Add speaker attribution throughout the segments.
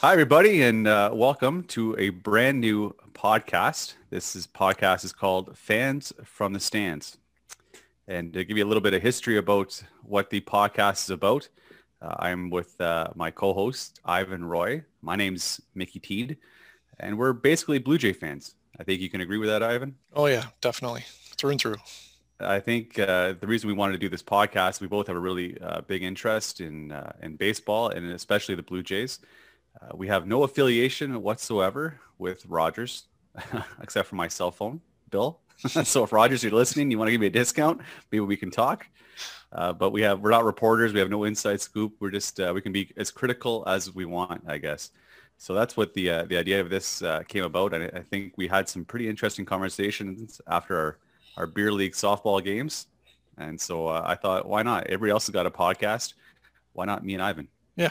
Speaker 1: Hi, everybody, and uh, welcome to a brand new podcast. This is podcast is called Fans from the Stands. And to give you a little bit of history about what the podcast is about, uh, I'm with uh, my co-host Ivan Roy. My name's Mickey Teed, and we're basically Blue Jay fans. I think you can agree with that, Ivan.
Speaker 2: Oh yeah, definitely through and through.
Speaker 1: I think uh, the reason we wanted to do this podcast, we both have a really uh, big interest in uh, in baseball and especially the Blue Jays. Uh, we have no affiliation whatsoever with Rogers, except for my cell phone bill. so if Rogers, you're listening, you want to give me a discount, maybe we can talk. Uh, but we have we're not reporters. We have no inside scoop. We're just uh, we can be as critical as we want, I guess. So that's what the uh, the idea of this uh, came about. And I think we had some pretty interesting conversations after our, our beer league softball games. And so uh, I thought, why not? Everybody else has got a podcast. Why not me and Ivan?
Speaker 2: Yeah,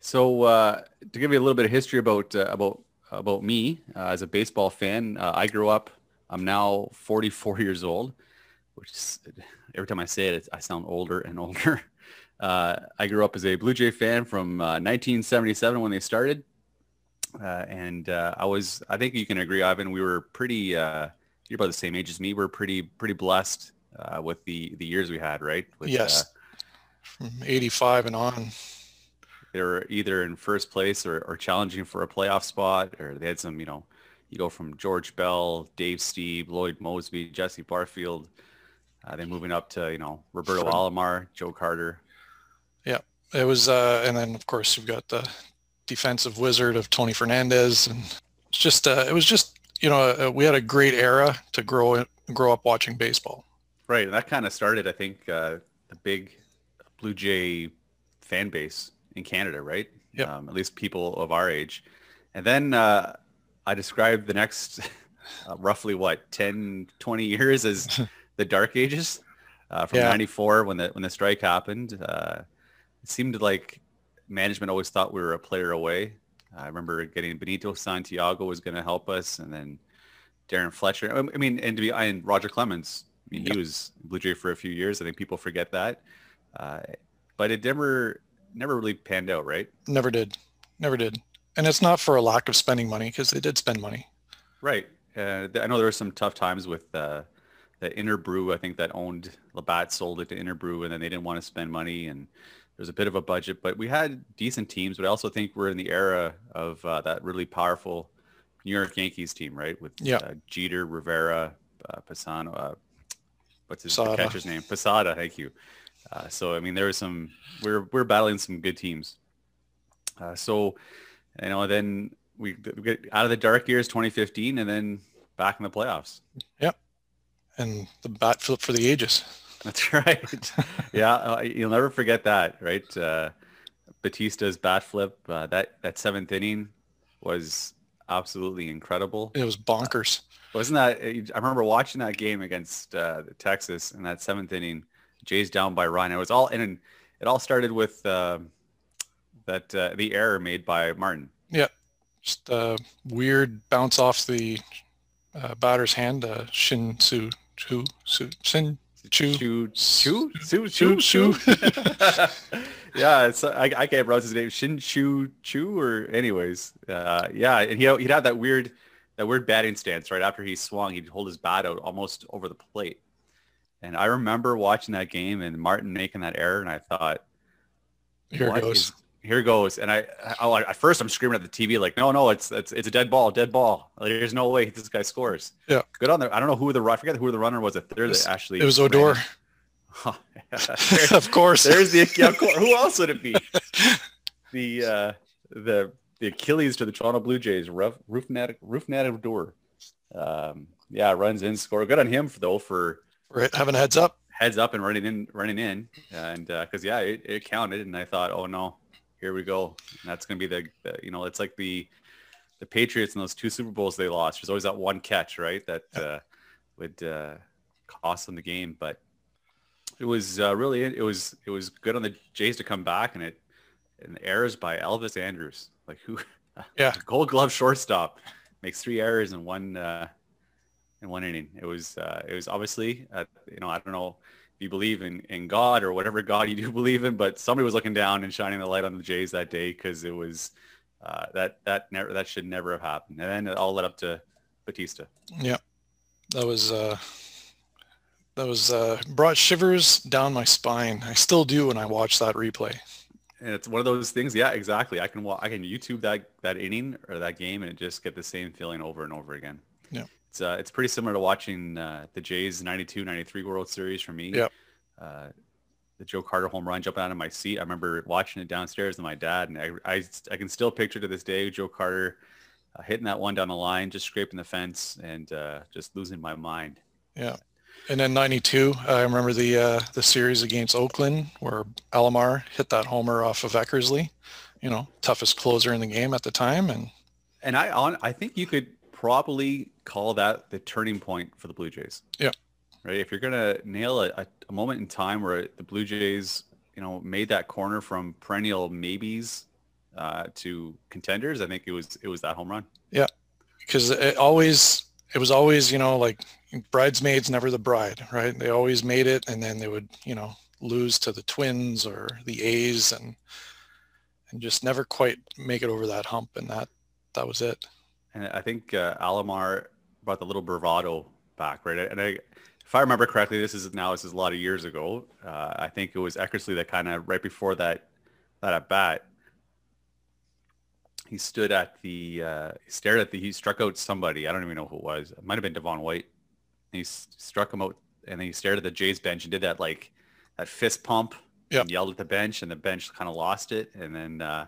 Speaker 1: so uh, to give you a little bit of history about uh, about about me uh, as a baseball fan, uh, I grew up. I'm now 44 years old, which is, every time I say it, I sound older and older. Uh, I grew up as a Blue Jay fan from 1977 uh, when they started, and I was. I think you can agree, Ivan. We were pretty. you're about the same age as me. We're pretty pretty blessed with the the years we had, right? With,
Speaker 2: yes. From 85 and on
Speaker 1: they were either in first place or, or challenging for a playoff spot, or they had some, you know, you go from George Bell, Dave Stieb, Lloyd Moseby, Jesse Barfield, uh, then moving up to, you know, Roberto Fred. Alomar, Joe Carter.
Speaker 2: Yeah, it was, uh, and then of course you've got the defensive wizard of Tony Fernandez, and it's just, uh, it was just, you know, uh, we had a great era to grow grow up watching baseball.
Speaker 1: Right, and that kind of started, I think, uh, the big Blue Jay fan base in Canada, right?
Speaker 2: Yeah.
Speaker 1: Um, at least people of our age. And then uh, I described the next uh, roughly what 10, 20 years as the dark ages uh, from yeah. 94 when the when the strike happened. Uh, it seemed like management always thought we were a player away. I remember getting Benito Santiago was going to help us, and then Darrin Fletcher. I mean, and to be and Roger Clemens. I mean, yep. he was Blue Jay for a few years. I think people forget that, uh, but it never never really panned out, right?
Speaker 2: Never did. Never did. And it's not for a lack of spending money because they did spend money.
Speaker 1: Right. Uh, I know there were some tough times with uh, the Interbrew. I think that owned Labatt sold it to Interbrew, and then they didn't want to spend money, and there's a bit of a budget. But we had decent teams. But I also think we're in the era of uh, that really powerful New York Yankees team, right? With
Speaker 2: yeah.
Speaker 1: Uh, Jeter, Rivera, uh, Pisano. Uh, what's his catcher's name? Posada. Thank you. Uh, so I mean, there was some we're we're battling some good teams. Uh, so you know, then we, we get out of the dark years 2015, and then back in the playoffs.
Speaker 2: Yep, and the bat flip for the ages.
Speaker 1: That's right. yeah, uh, you'll never forget that, right? Uh, Bautista's bat flip, uh, that that seventh inning was absolutely incredible.
Speaker 2: It was bonkers.
Speaker 1: Wasn't that? I remember watching that game against uh, Texas in that seventh inning Jays down by Ryan. It was all and it all started with uh, that uh, the error made by Martin.
Speaker 2: Yeah, just a weird bounce off the uh, batter's hand. Uh, Shin Su Chu Su Shin Chu
Speaker 1: Chu Chu Chu Chu Chu. yeah, it's I, I can't pronounce his name. Shin Chu Chu or anyways. Uh, yeah, and he he'd have that weird that weird batting stance right after he swung. He'd hold his bat out almost over the plate. And I remember watching that game and Martin making that error, and I thought,
Speaker 2: here goes. Is,
Speaker 1: here goes. And I, I, at first I'm screaming at the TV like, no, no, it's it's it's a dead ball, dead ball. Like, there's no way this guy scores.
Speaker 2: Yeah.
Speaker 1: Good on there. I don't know who the I forget who the runner was third. It actually
Speaker 2: it was Odor. of course.
Speaker 1: There's the yeah, of course. Who else would it be? the uh, the the Achilles to the Toronto Blue Jays, Roof Rougned Rougned Odor. Um, yeah, runs in, score. Good on him for though for
Speaker 2: Right, having a heads up.
Speaker 1: Heads up and running in, running in, and because uh, yeah, it, it, counted, and I thought, oh no, here we go. And that's gonna be the, the, you know, it's like the the Patriots in those two Super Bowls they lost. There's always that one catch, right, that uh, would uh, cost them the game. But it was uh, really it was it was good on the Jays to come back, and it and the errors by Elvis Andrus, like who,
Speaker 2: yeah,
Speaker 1: Gold Glove shortstop, makes three errors in one uh, in one inning. It was uh, it was obviously uh, you know I don't know if you believe in, in God or whatever God you do believe in, but somebody was looking down and shining the light on the Jays that day because it was uh, that that never that should never have happened. And then it all led up to Bautista.
Speaker 2: Yeah, that was uh, that was uh, brought shivers down my spine. I still do when I watch that replay.
Speaker 1: And it's one of those things. Yeah, exactly. I can I can YouTube that that inning or that game and just get the same feeling over and over again. It's uh, it's pretty similar to watching uh, the Jays 92, 93 World Series for me.
Speaker 2: Yeah.
Speaker 1: Uh, the Joe Carter home run jumping out of my seat. I remember watching it downstairs with my dad, and I, I, I can still picture to this day Joe Carter uh, hitting that one down the line, just scraping the fence, and uh, just losing my mind.
Speaker 2: Yeah. And then 92, I remember the uh, the series against Oakland where Alomar hit that homer off of Eckersley, you know, toughest closer in the game at the time. And
Speaker 1: and I on I think you could probably call that the turning point for the Blue Jays.
Speaker 2: Yeah.
Speaker 1: Right. If you're gonna nail a, a moment in time where the Blue Jays, you know, made that corner from perennial maybes uh, to contenders, I think it was it was that home run.
Speaker 2: Yeah, because it always it was always you know like bridesmaids never the bride, right? They always made it, and then they would you know lose to the Twins or the A's, and and just never quite make it over that hump, and that that was it.
Speaker 1: And I think uh, Alomar brought the little bravado back, right? And I, if I remember correctly, this is now this is a lot of years ago. Uh, I think it was Eckersley that kind of right before that that at bat, he stood at the uh, he stared at the he struck out somebody. I don't even know who it was. It might have been Devon White. And he struck him out, and then he stared at the Jays bench and did that like that fist pump.
Speaker 2: Yep.
Speaker 1: And yelled at the bench, and the bench kind of lost it. And then uh,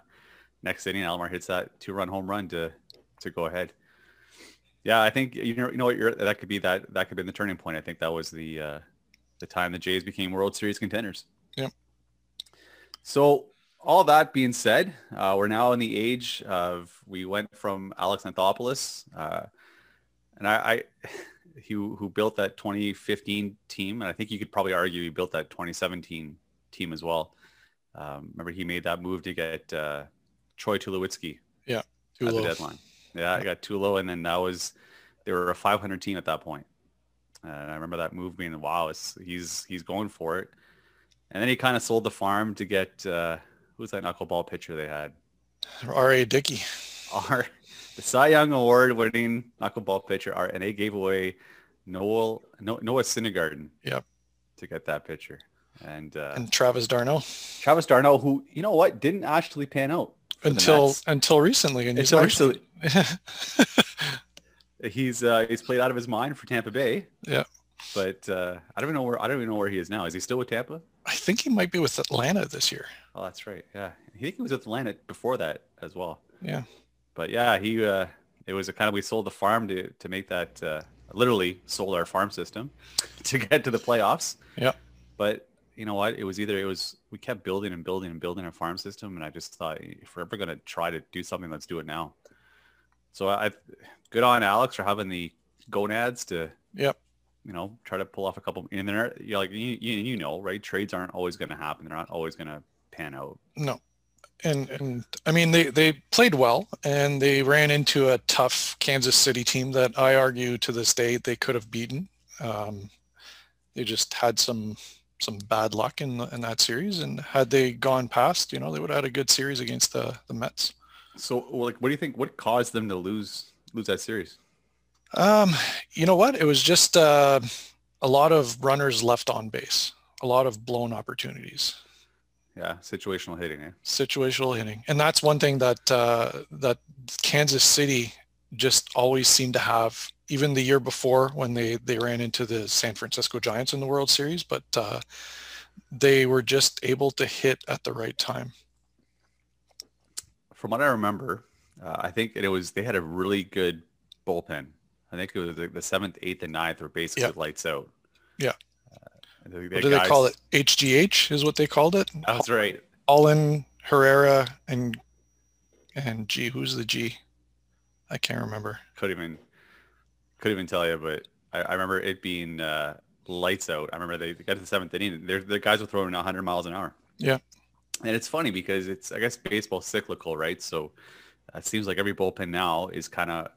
Speaker 1: next inning, Alomar hits that two-run home run to to go ahead. Yeah, I think you know you know what you're, that could be that that could be the turning point. I think that was the uh, the time the Jays became World Series contenders.
Speaker 2: Yep.
Speaker 1: So all that being said, uh, we're now in the age of we went from Alex Anthopoulos, uh, and I, I he who built that 2015 team, and I think you could probably argue he built that 2017 team as well. Um, remember, he made that move to get uh, Troy Tulowitzki
Speaker 2: yeah,
Speaker 1: at the deadline. Yeah, I got Tulo, and then that was they were a 500 team at that point. And I remember that move being wow, it's, he's he's going for it. And then he kind of sold the farm to get uh, who's that knuckleball pitcher they had?
Speaker 2: R.A. Dickey.
Speaker 1: R. The Cy Young Award winning knuckleball pitcher, R. And they gave away Noel Noah Syndergaard.
Speaker 2: Yep.
Speaker 1: To get that pitcher. And, uh,
Speaker 2: and Travis d'Arnaud.
Speaker 1: Travis d'Arnaud, who you know what didn't actually pan out
Speaker 2: until until recently. And
Speaker 1: until recently, he's uh, he's played out of his mind for Tampa Bay.
Speaker 2: Yeah,
Speaker 1: but uh, I don't even know where I don't even know where he is now. Is he still with Tampa?
Speaker 2: I think he might be with Atlanta this year.
Speaker 1: Oh, that's right. Yeah, I think he was with Atlanta before that as well.
Speaker 2: Yeah,
Speaker 1: but yeah, he uh, it was a kind of we sold the farm to to make that uh, literally sold our farm system to get to the playoffs.
Speaker 2: Yeah,
Speaker 1: but you know what? It was either it was we kept building and building and building a farm system, and I just thought if we're ever going to try to do something, let's do it now. So I, good on Alex for having the gonads to,
Speaker 2: yep,
Speaker 1: you know, try to pull off a couple. And there, You're like you, you know, right? Trades aren't always going to happen. They're not always going to pan out.
Speaker 2: No, and and I mean they they played well, and they ran into a tough Kansas City team that I argue to this day they could have beaten. Um, they just had some some bad luck in in that series, and had they gone past, you know, they would have had a good series against the the Mets.
Speaker 1: So, like, what do you think? What caused them to lose lose that series?
Speaker 2: Um, you know what? It was just uh, a lot of runners left on base, a lot of blown opportunities.
Speaker 1: Yeah, situational hitting. Eh?
Speaker 2: Situational hitting, and that's one thing that uh, that Kansas City just always seemed to have. Even the year before, when they they ran into the San Francisco Giants in the World Series, but uh, they were just able to hit at the right time
Speaker 1: from what I remember, uh, I think it was they had a really good bullpen. I think it was the, the seventh, eighth, and ninth were basically yep. lights out.
Speaker 2: Yeah. Uh, what do guys, they call it? HGH is what they called it.
Speaker 1: That's right.
Speaker 2: All Herrera and and G. Who's the G? I can't remember.
Speaker 1: Could even could even tell you, but I, I remember it being uh, lights out. I remember they got to the seventh inning. The guys were throwing 100 miles an hour.
Speaker 2: Yeah.
Speaker 1: And it's funny because it's, I guess, baseball cyclical, right? So uh, it seems like every bullpen now is kind of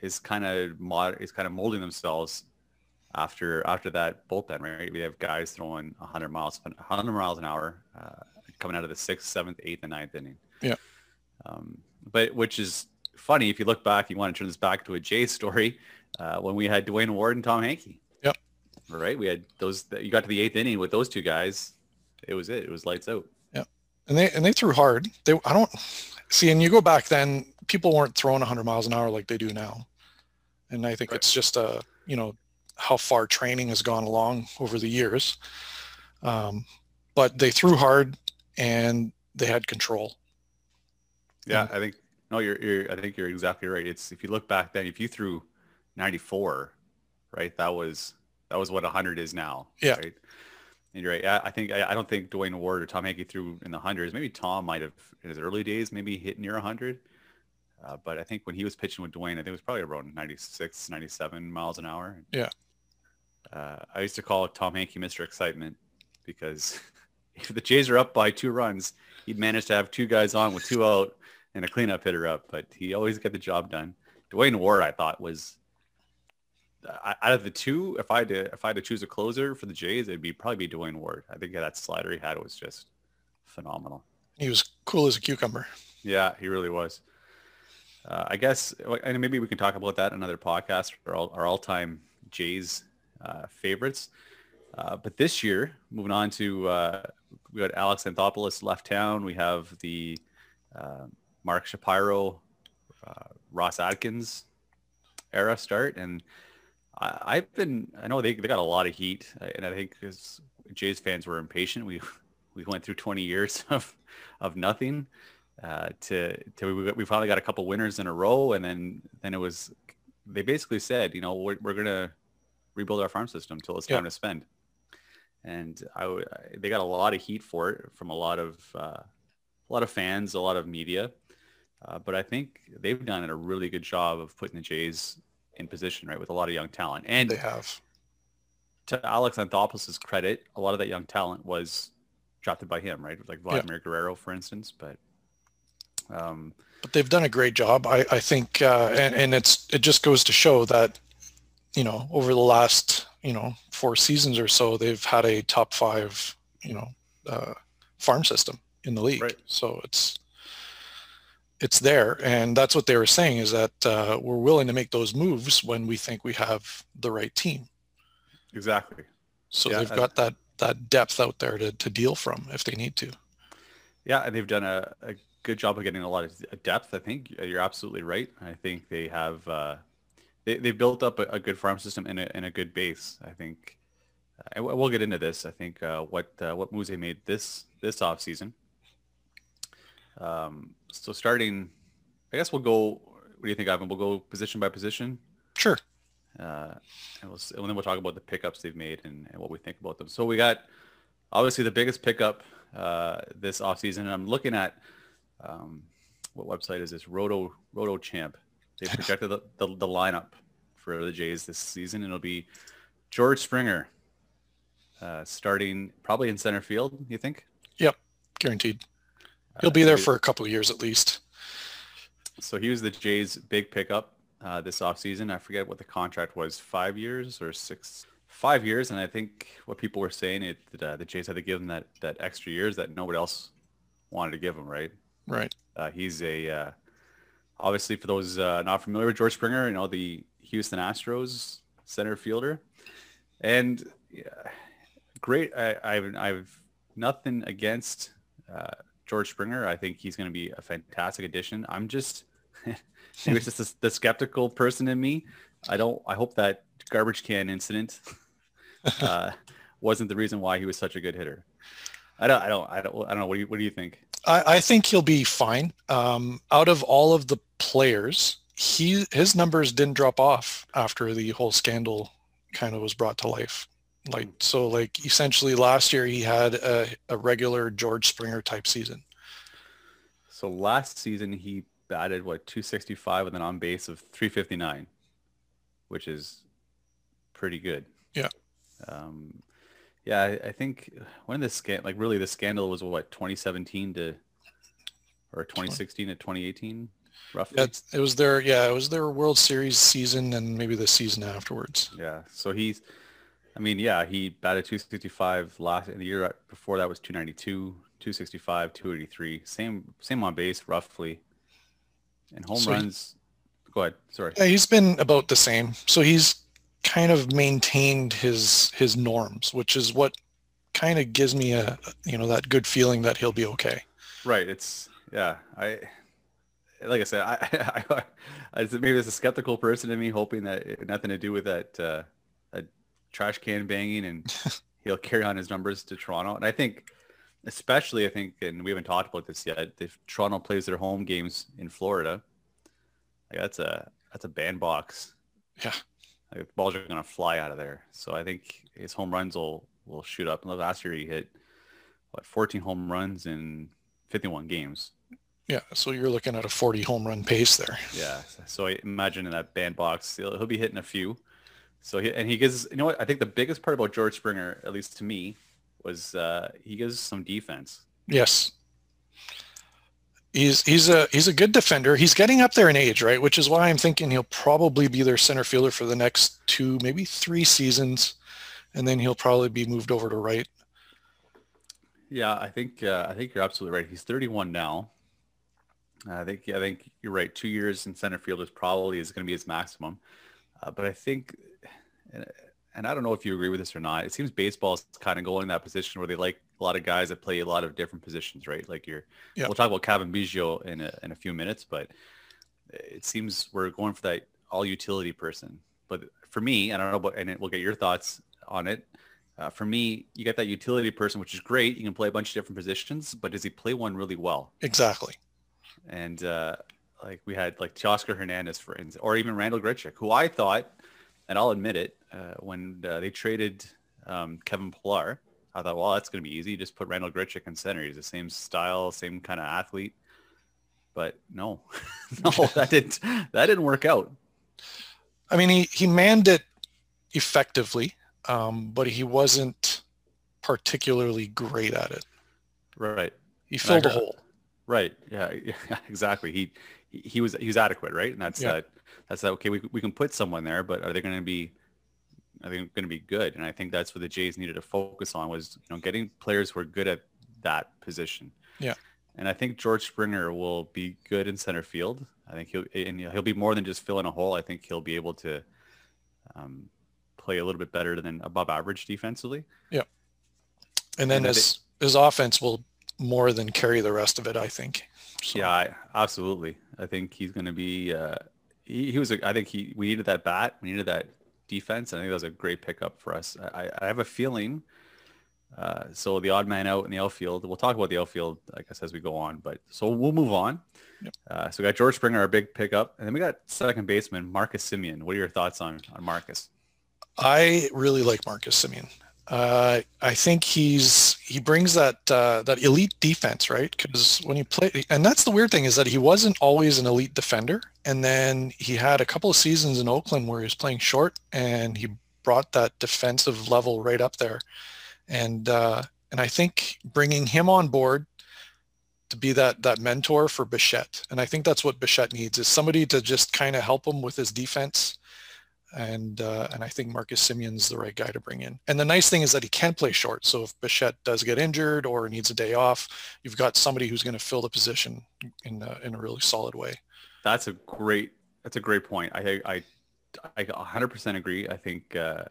Speaker 1: is kind of mod is kind of molding themselves after after that bullpen, right? We have guys throwing 100 miles 100 miles an hour uh, coming out of the sixth, seventh, eighth, and ninth inning.
Speaker 2: Yeah.
Speaker 1: Um, but which is funny if you look back, you want to turn this back to a Jay story uh, when we had Duane Ward and Tom Henke.
Speaker 2: Yep.
Speaker 1: Right. We had those. You got to the eighth inning with those two guys. It was it. It was lights out.
Speaker 2: Yep. And they and they threw hard. They I don't see. And you go back then, people weren't throwing 100 miles an hour like they do now. And I think right. it's just a you know how far training has gone along over the years. Um, but they threw hard and they had control.
Speaker 1: Yeah, I think no, you're, you're I think you're exactly right. It's if you look back then, if you threw 94, right, that was that was what 100 is now.
Speaker 2: Yeah.
Speaker 1: Right? And you're right. I, I think I, I, don't think Duane Ward or Tom Henke threw in the hundreds. Maybe Tom might have in his early days maybe hit near 100. Uh, but I think when he was pitching with Duane, I think it was probably around 96, 97 miles an hour.
Speaker 2: Yeah.
Speaker 1: Uh, I used to call Tom Henke Mr. Excitement because if the Jays are up by two runs, he'd manage to have two guys on with two out and a cleanup hitter up, but he always got the job done. Duane Ward, I thought, was out of the two. If I had to, if I had to choose a closer for the Jays, it'd be probably be Duane Ward. I think that slider he had was just phenomenal.
Speaker 2: He was cool as a cucumber.
Speaker 1: Yeah, he really was. Uh, I guess, and maybe we can talk about that in another podcast. Our, all, our all-time Jays uh, favorites. Uh, but this year, moving on to uh, we got Alex Anthopoulos left town. We have the uh, Mark Shapiro, uh, Ross Atkins era start, and I, have been I know they, they got a lot of heat, and I think because Jays fans were impatient. We we went through 20 years of of nothing. Uh, to to we, we finally got a couple winners in a row, and then then it was they basically said, you know, we're, we're gonna rebuild our farm system until it's time to spend. And I, they got a lot of heat for it from a lot of uh, a lot of fans, a lot of media. Uh, but I think they've done a really good job of putting the Jays in position, right, with a lot of young talent. And
Speaker 2: they have.
Speaker 1: To Alex Anthopoulos' credit, a lot of that young talent was drafted by him, right? Like Vladimir yeah. Guerrero, for instance. But um,
Speaker 2: but they've done a great job. I, I think, uh, and, and it's it just goes to show that you know, over the last, you know, four seasons or so, they've had a top five, you know, uh, farm system in the league.
Speaker 1: Right.
Speaker 2: So it's, it's there. And that's what they were saying is that uh, we're willing to make those moves when we think we have the right team.
Speaker 1: Exactly.
Speaker 2: So yeah, they've got that, that depth out there to, to deal from if they need to.
Speaker 1: Yeah. And they've done a, a good job of getting a lot of depth. I think you're absolutely right. I think they have, uh, they they built up a, a, good farm system and a, and a good base. I think, uh, we'll get into this. I think uh, what uh, what moves they made this this off season. Um, so starting, I guess we'll go. What do you think, Ivan? We'll go position by position.
Speaker 2: Sure.
Speaker 1: Uh, and, we'll, and then we'll talk about the pickups they've made and, and what we think about them. So we got obviously the biggest pickup uh, this offseason. And I'm looking at um, what website is this? Roto Roto Champ. They projected the, the, the, lineup for the Jays this season. And it'll be George Springer uh, starting probably in center field, you think?
Speaker 2: Yep, guaranteed. He'll be there for a couple of years at least.
Speaker 1: So he was the Jays' big pickup uh, this offseason. I forget what the contract was, five years or six, five years. And I think what people were saying it that uh, the Jays had to give him that that extra years that nobody else wanted to give him, right?
Speaker 2: Right.
Speaker 1: Uh, he's a uh, obviously for those uh, not familiar with George Springer, you know the Houston Astros center fielder, and yeah, great. I, I've I've nothing against uh, George Springer. I think he's going to be a fantastic addition. I'm just he was just a, the skeptical person in me. I don't. I hope that garbage can incident uh, wasn't the reason why he was such a good hitter. I don't. I don't. I don't. I don't know. What do you What do you think?
Speaker 2: I, I think he'll be fine. Um, out of all of the players, he his numbers didn't drop off after the whole scandal kind of was brought to life. Like hmm. so, like essentially last year he had a, a regular George Springer type season.
Speaker 1: So last season he batted what 265 with an on base of 359, which is pretty good.
Speaker 2: Yeah.
Speaker 1: Um, yeah, I, I think when the scan like really the scandal was what 2017 to or 2016 to 2018. roughly.
Speaker 2: Yeah, it was their yeah, it was their World Series season and maybe the season afterwards.
Speaker 1: Yeah. So he's, I mean, yeah, he batted 265 last in the year before that was 292, 265, 283. Same same on base roughly. And home
Speaker 2: So he-
Speaker 1: runs. Go ahead. Sorry.
Speaker 2: Yeah, he's been about the same. So he's kind of maintained his his norms, which is what kind of gives me a you know that good feeling that he'll be okay.
Speaker 1: Right. It's yeah. I like I said. I, I, I maybe it's a skeptical person in me, hoping that it had nothing to do with that uh, that trash can banging, and he'll carry on his numbers to Toronto. And I think, especially, I think, and we haven't talked about this yet. If Toronto plays their home games in Florida, like that's a that's a bandbox.
Speaker 2: Yeah.
Speaker 1: Like the balls are gonna fly out of there. So I think his home runs will will shoot up. And last year he hit what 14 home runs in 51 games.
Speaker 2: Yeah, so you're looking at a 40 home run pace there.
Speaker 1: Yeah. So I imagine in that bandbox, he'll, he'll be hitting a few. So he, and he gives, you know what? I think the biggest part about George Springer, at least to me, was uh, he gives some defense.
Speaker 2: Yes. He's he's a he's a good defender. He's getting up there in age, right? Which is why I'm thinking he'll probably be their center fielder for the next two, maybe three seasons, and then he'll probably be moved over to right.
Speaker 1: Yeah, I think uh, I think you're absolutely right. He's 31 now. I think I think you're right. Two years in center field is probably is going to be his maximum. Uh, but I think, and, and I don't know if you agree with this or not. It seems baseball is kind of going in that position where they like a lot of guys that play a lot of different positions, right? Like you're.
Speaker 2: Yeah.
Speaker 1: We'll talk about Cavan Biggio in a, in a few minutes, but it seems we're going for that all utility person. But for me, I don't know, but and we'll get your thoughts on it. Uh, for me, you get that utility person, which is great. You can play a bunch of different positions, but does he play one really well?
Speaker 2: Exactly.
Speaker 1: And uh, like we had like Teoscar Hernandez, for instance, or even Randall Grichuk, who I thought, and I'll admit it, uh, when uh, they traded um, Kevin Pillar, I thought, well, that's going to be easy. Just put Randall Grichuk in center. He's the same style, same kind of athlete. But no, no, that didn't that didn't work out.
Speaker 2: I mean, he he manned it effectively, um, but he wasn't particularly great at it.
Speaker 1: Right.
Speaker 2: He filled a hole.
Speaker 1: Right. Yeah. yeah, Exactly. He he was he was adequate, right? And that's
Speaker 2: Yeah.
Speaker 1: that. That's that. Okay, we we can put someone there, but are they going to be? Are they going to be good? And I think that's what the Jays needed to focus on was you know getting players who are good at that position.
Speaker 2: Yeah.
Speaker 1: And I think George Springer will be good in center field. I think he'll and he'll be more than just filling a hole. I think he'll be able to um, play a little bit better than above average defensively. Yeah.
Speaker 2: And then
Speaker 1: And
Speaker 2: his his offense will more than carry the rest of it, I think. So,
Speaker 1: Yeah, I, absolutely. I think he's going to be. Uh, he, he was. A, I think he. We needed that bat. We needed that defense. I think that was a great pickup for us. I, I have a feeling. Uh, so the odd man out in the outfield. We'll talk about the outfield, I guess, as we go on. But so we'll move on.
Speaker 2: Yep.
Speaker 1: Uh, so we got George Springer, our big pickup, and then we got second baseman Marcus Semien. What are your thoughts on on Marcus?
Speaker 2: I really like Marcus Semien. Uh, I think he's he brings that uh, that elite defense, right? Because when you play, and that's the weird thing is that he wasn't always an elite defender, and then he had a couple of seasons in Oakland where he was playing short, and he brought that defensive level right up there, and uh, and I think bringing him on board to be that that mentor for Bichette, and I think that's what Bichette needs is somebody to just kind of help him with his defense and uh, and I think Marcus Semien's the right guy to bring in. And the nice thing is that he can play short. So if Bichette does get injured or needs a day off, you've got somebody who's going to fill the position in a, in a really solid way.
Speaker 1: That's a great. That's a great point. I I I 100% agree. I think uh,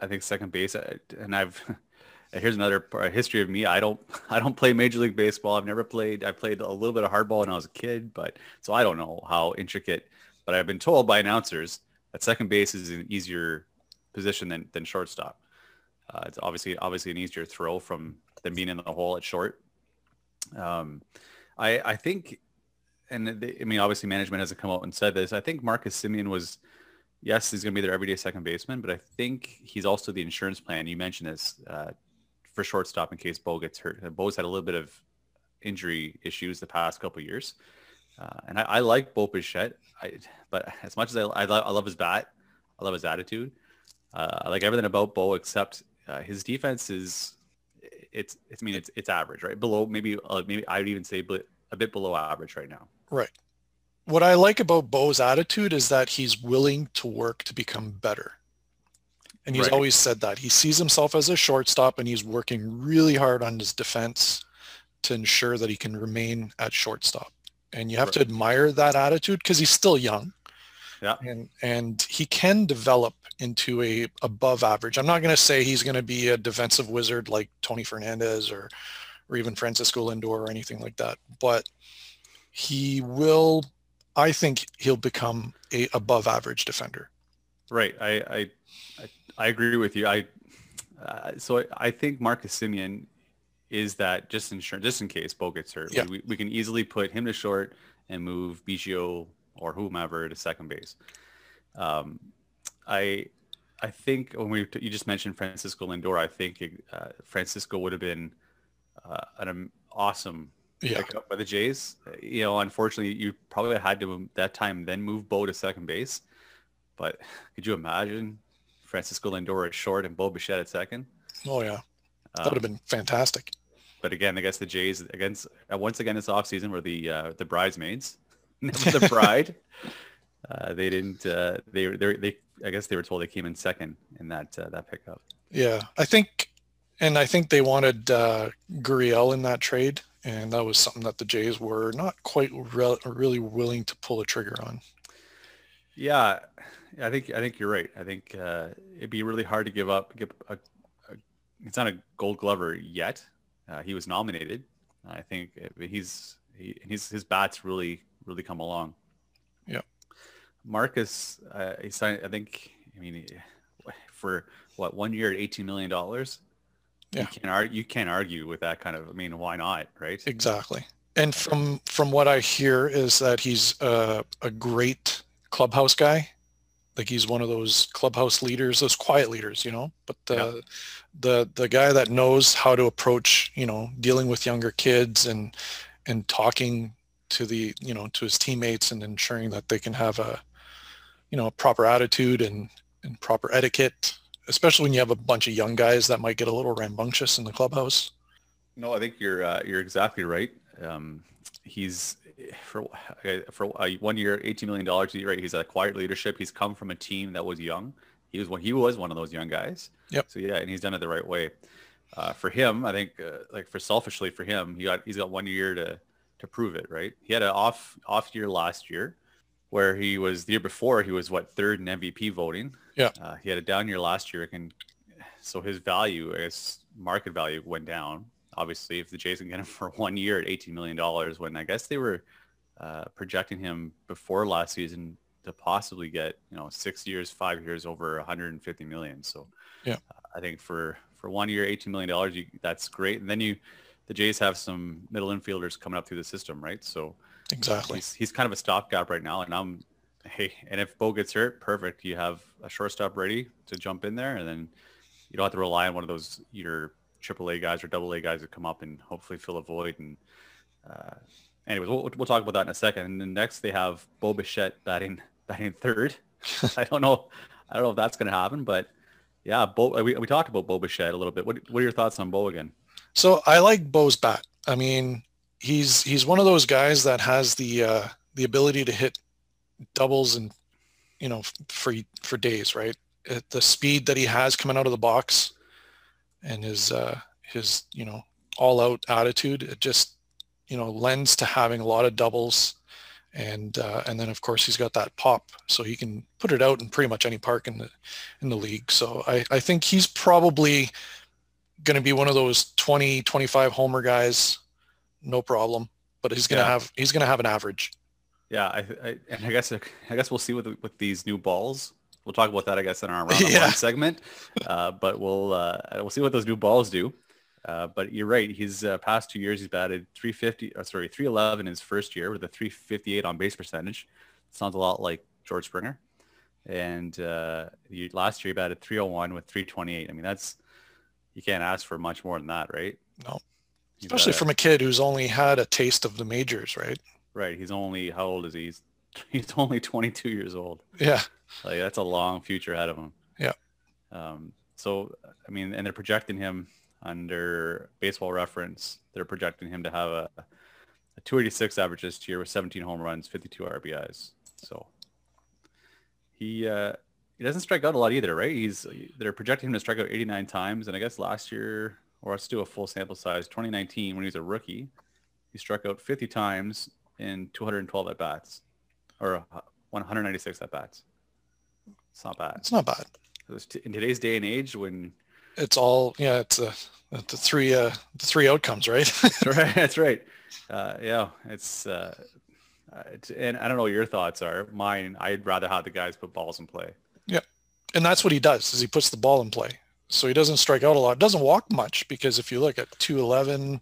Speaker 1: I think second base, uh, and I've here's another history of me. I don't I don't play Major League Baseball. I've never played. I played a little bit of hardball when I was a kid, but so I don't know how intricate. But I've been told by announcers that second base is an easier position than than shortstop. Uh, it's obviously obviously an easier throw from than being in the hole at short. Um, I I think and they, I mean, obviously management hasn't come out and said this. I think Marcus Semien was, yes, he's going to be their everyday second baseman, but I think he's also the insurance plan. You mentioned this uh, for shortstop in case Bo gets hurt. Bo's had a little bit of injury issues the past couple years. Uh, and I, I like Bo Bichette, I, but as much as I, I, love, I love his bat, I love his attitude. Uh, I like everything about Bo except uh, his defense is, it's, it's, I mean, it's, it's average, right? Below, maybe, uh, maybe I would even say but a bit below average right now.
Speaker 2: Right. what I like about Bo's attitude is that he's willing to work to become better. And he's
Speaker 1: Right.
Speaker 2: always said that. He sees himself as a shortstop and he's working really hard on his defense to ensure that he can remain at shortstop. And you have to admire that attitude because he's still young.
Speaker 1: Yeah.
Speaker 2: And and he can develop into a above average. I'm not going to say he's going to be a defensive wizard like Tony Fernandez or or even Francisco Lindor or anything like that, but he will I think he'll become a above average defender.
Speaker 1: Right. I I I, I agree with you. I uh, so I, I think Marcus Semien is that just insurance, just in case Bo gets hurt.
Speaker 2: Yeah.
Speaker 1: We, we can easily put him to short and move Biggio or whomever to second base. Um, I I think when we you just mentioned Francisco Lindor, I think uh, Francisco would have been uh, an um, awesome
Speaker 2: Yeah.
Speaker 1: pick up by the Jays. Uh, You know, unfortunately, you probably had to that time then move Bo to second base. But could you imagine Francisco Lindor at short and Bo Bichette at second?
Speaker 2: Oh yeah. That
Speaker 1: Um,
Speaker 2: would have been fantastic.
Speaker 1: But again, I guess the Jays against uh, once again this offseason were the uh, the bridesmaids, never the bride. uh, they didn't. Uh, they they they. I guess they were told they came in second in that uh, that pickup.
Speaker 2: Yeah. I think and I think they wanted uh Gurriel in that trade and that was something that the Jays were not quite re- really willing to pull a trigger on.
Speaker 1: Yeah, I think I think you're right. I think uh, it'd be really hard to give up. Give a, a, it's not a Gold Glover yet. Uh, he was nominated. I think he's he, he's his bats really really come along.
Speaker 2: Yeah,
Speaker 1: Marcus, uh, he signed. I think. I mean, for what one year at eighteen million dollars.
Speaker 2: Yeah.
Speaker 1: You can't argue. You can't argue with that kind of. I mean, why not? Right.
Speaker 2: Exactly. And from from what I hear is that he's uh, a great clubhouse guy. Like he's one of those clubhouse leaders, those quiet leaders, you know. But the
Speaker 1: Yeah.
Speaker 2: the the guy that knows how to approach, you know, dealing with younger kids and and talking to the, you know, to his teammates and ensuring that they can have a, you know, a proper attitude and and proper etiquette, especially when you have a bunch of young guys that might get a little rambunctious in the clubhouse.
Speaker 1: No, I think you're uh, you're exactly right. Um, he's for for uh, one year, eighteen million dollars. Right, he's a quiet leadership. He's come from a team that was young. He was one. He was one of those young guys.
Speaker 2: Yep.
Speaker 1: So yeah, and he's done it the right way. Uh, for him, I think, uh, like for selfishly for him, he got he's got one year to to prove it. Right. He had an off off year last year, where he was the year before he was what third in MVP voting.
Speaker 2: Yeah.
Speaker 1: Uh, he had a down year last year, and so his value, I guess, market value went down. Obviously, if the Jays can get him for one year at $18 million, when I guess they were uh, projecting him before last season to possibly get, you know, six years, five years over 150 million. So
Speaker 2: Yeah.
Speaker 1: uh, I think for, for one year, $18 million, you, that's great. And then you, the Jays have some middle infielders coming up through the system, right? So
Speaker 2: Exactly.
Speaker 1: he's, he's kind of a stopgap right now. And I'm, hey, and if Bo gets hurt, perfect. You have a shortstop ready to jump in there, and then you don't have to rely on one of those either triple A guys or double A guys that come up and hopefully fill a void. And uh, anyways, we'll, we'll talk about that in a second. And then next they have Bo Bichette batting batting third. I don't know, I don't know if that's going to happen, but yeah, Bo, we, we talked about Bo Bichette a little bit. What, what are your thoughts on Bo again?
Speaker 2: So I like Bo's bat. I mean, he's he's one of those guys that has the uh, the ability to hit doubles and you know for for days, right? At the speed that he has coming out of the box, and his uh, his you know all out attitude, it just you know lends to having a lot of doubles, and uh, and then of course he's got that pop, so he can put it out in pretty much any park in the in the league. So I I think he's probably going to be one of those 20, 25 homer guys, no problem. But he's going to
Speaker 1: Yeah.
Speaker 2: have he's going to have an average.
Speaker 1: Yeah, I, I and I guess I guess we'll see with with these new balls. We'll talk about that, I guess, in our round
Speaker 2: Yeah.
Speaker 1: segment. Uh, but we'll uh, we'll see what those new balls do. Uh, but you're right. He's uh, past two years. He's batted 350. Uh, sorry, 311 in his first year with a 358 on base percentage. Sounds a lot like George Springer. And uh, he, last year he batted 301 with 328. I mean, that's you can't ask for much more than that, right?
Speaker 2: No.
Speaker 1: He's
Speaker 2: Especially from a kid who's only had a taste of the majors, right?
Speaker 1: right. He's only how old is he? He's, he's only 22 years old.
Speaker 2: Yeah.
Speaker 1: Like that's a long future ahead of him.
Speaker 2: Yeah.
Speaker 1: Um, so I mean, and they're projecting him under Baseball Reference. They're projecting him to have a, a 286 average this year with 17 home runs, 52 RBIs. So he uh, he doesn't strike out a lot either, right? He's they're projecting him to strike out 89 times, and I guess last year, or let's do a full sample size, 2019 when he was a rookie, he struck out 50 times in 212 at bats, or 196 at bats. It's not bad.
Speaker 2: It's not bad.
Speaker 1: In today's day and age, when
Speaker 2: it's all yeah, it's a the three uh the three outcomes, right?
Speaker 1: that's right. That's right. Uh, yeah, it's uh, it's, and I don't know what your thoughts are. Mine, I'd rather have the guys put balls in play.
Speaker 2: Yeah, and that's what he does. Is he puts the ball in play. So he doesn't strike out a lot. Doesn't walk much because if you look at 211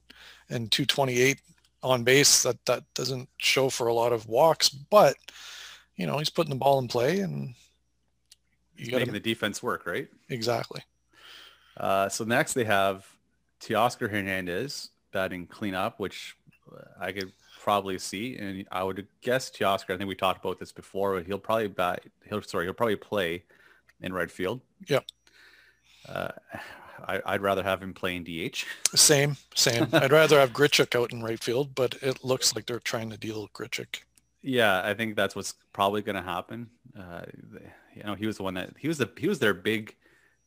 Speaker 2: and 228 on base, that that doesn't show for a lot of walks. But you know, he's putting the ball in play and
Speaker 1: you making the defense work, right?
Speaker 2: Exactly.
Speaker 1: Uh, so next they have Teoscar Hernandez batting cleanup, which I could probably see, and I would guess Teoscar. I think we talked about this before. He'll probably bat. He'll sorry. He'll probably play in right field.
Speaker 2: Yep.
Speaker 1: Uh, I, would rather have him playing DH.
Speaker 2: Same, same. I'd rather have Grichuk out in right field, but it looks like they're trying to deal Grichuk.
Speaker 1: Yeah, I think that's what's probably going to happen. Uh, you know, he was the one that he was the he was their big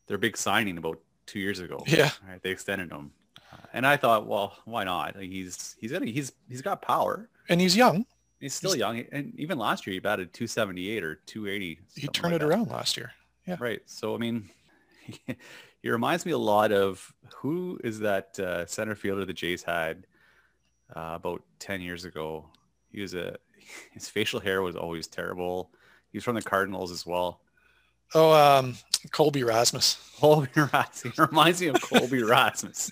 Speaker 1: their big signing about two years ago.
Speaker 2: Yeah,
Speaker 1: right, they extended him, uh, and I thought, well, why not? He's he's got he's he's got power,
Speaker 2: and he's young.
Speaker 1: He's still he's, young, and even last year he batted 278 or 280.
Speaker 2: He turned like it that. around last year. Yeah,
Speaker 1: right. So I mean, he, he reminds me a lot of who is that uh, center fielder the Jays had uh, about 10 years ago. He was a his facial hair was always terrible. He's from the Cardinals as well.
Speaker 2: Oh, um, Colby Rasmus.
Speaker 1: Colby Rasmus. Reminds me of Colby Rasmus.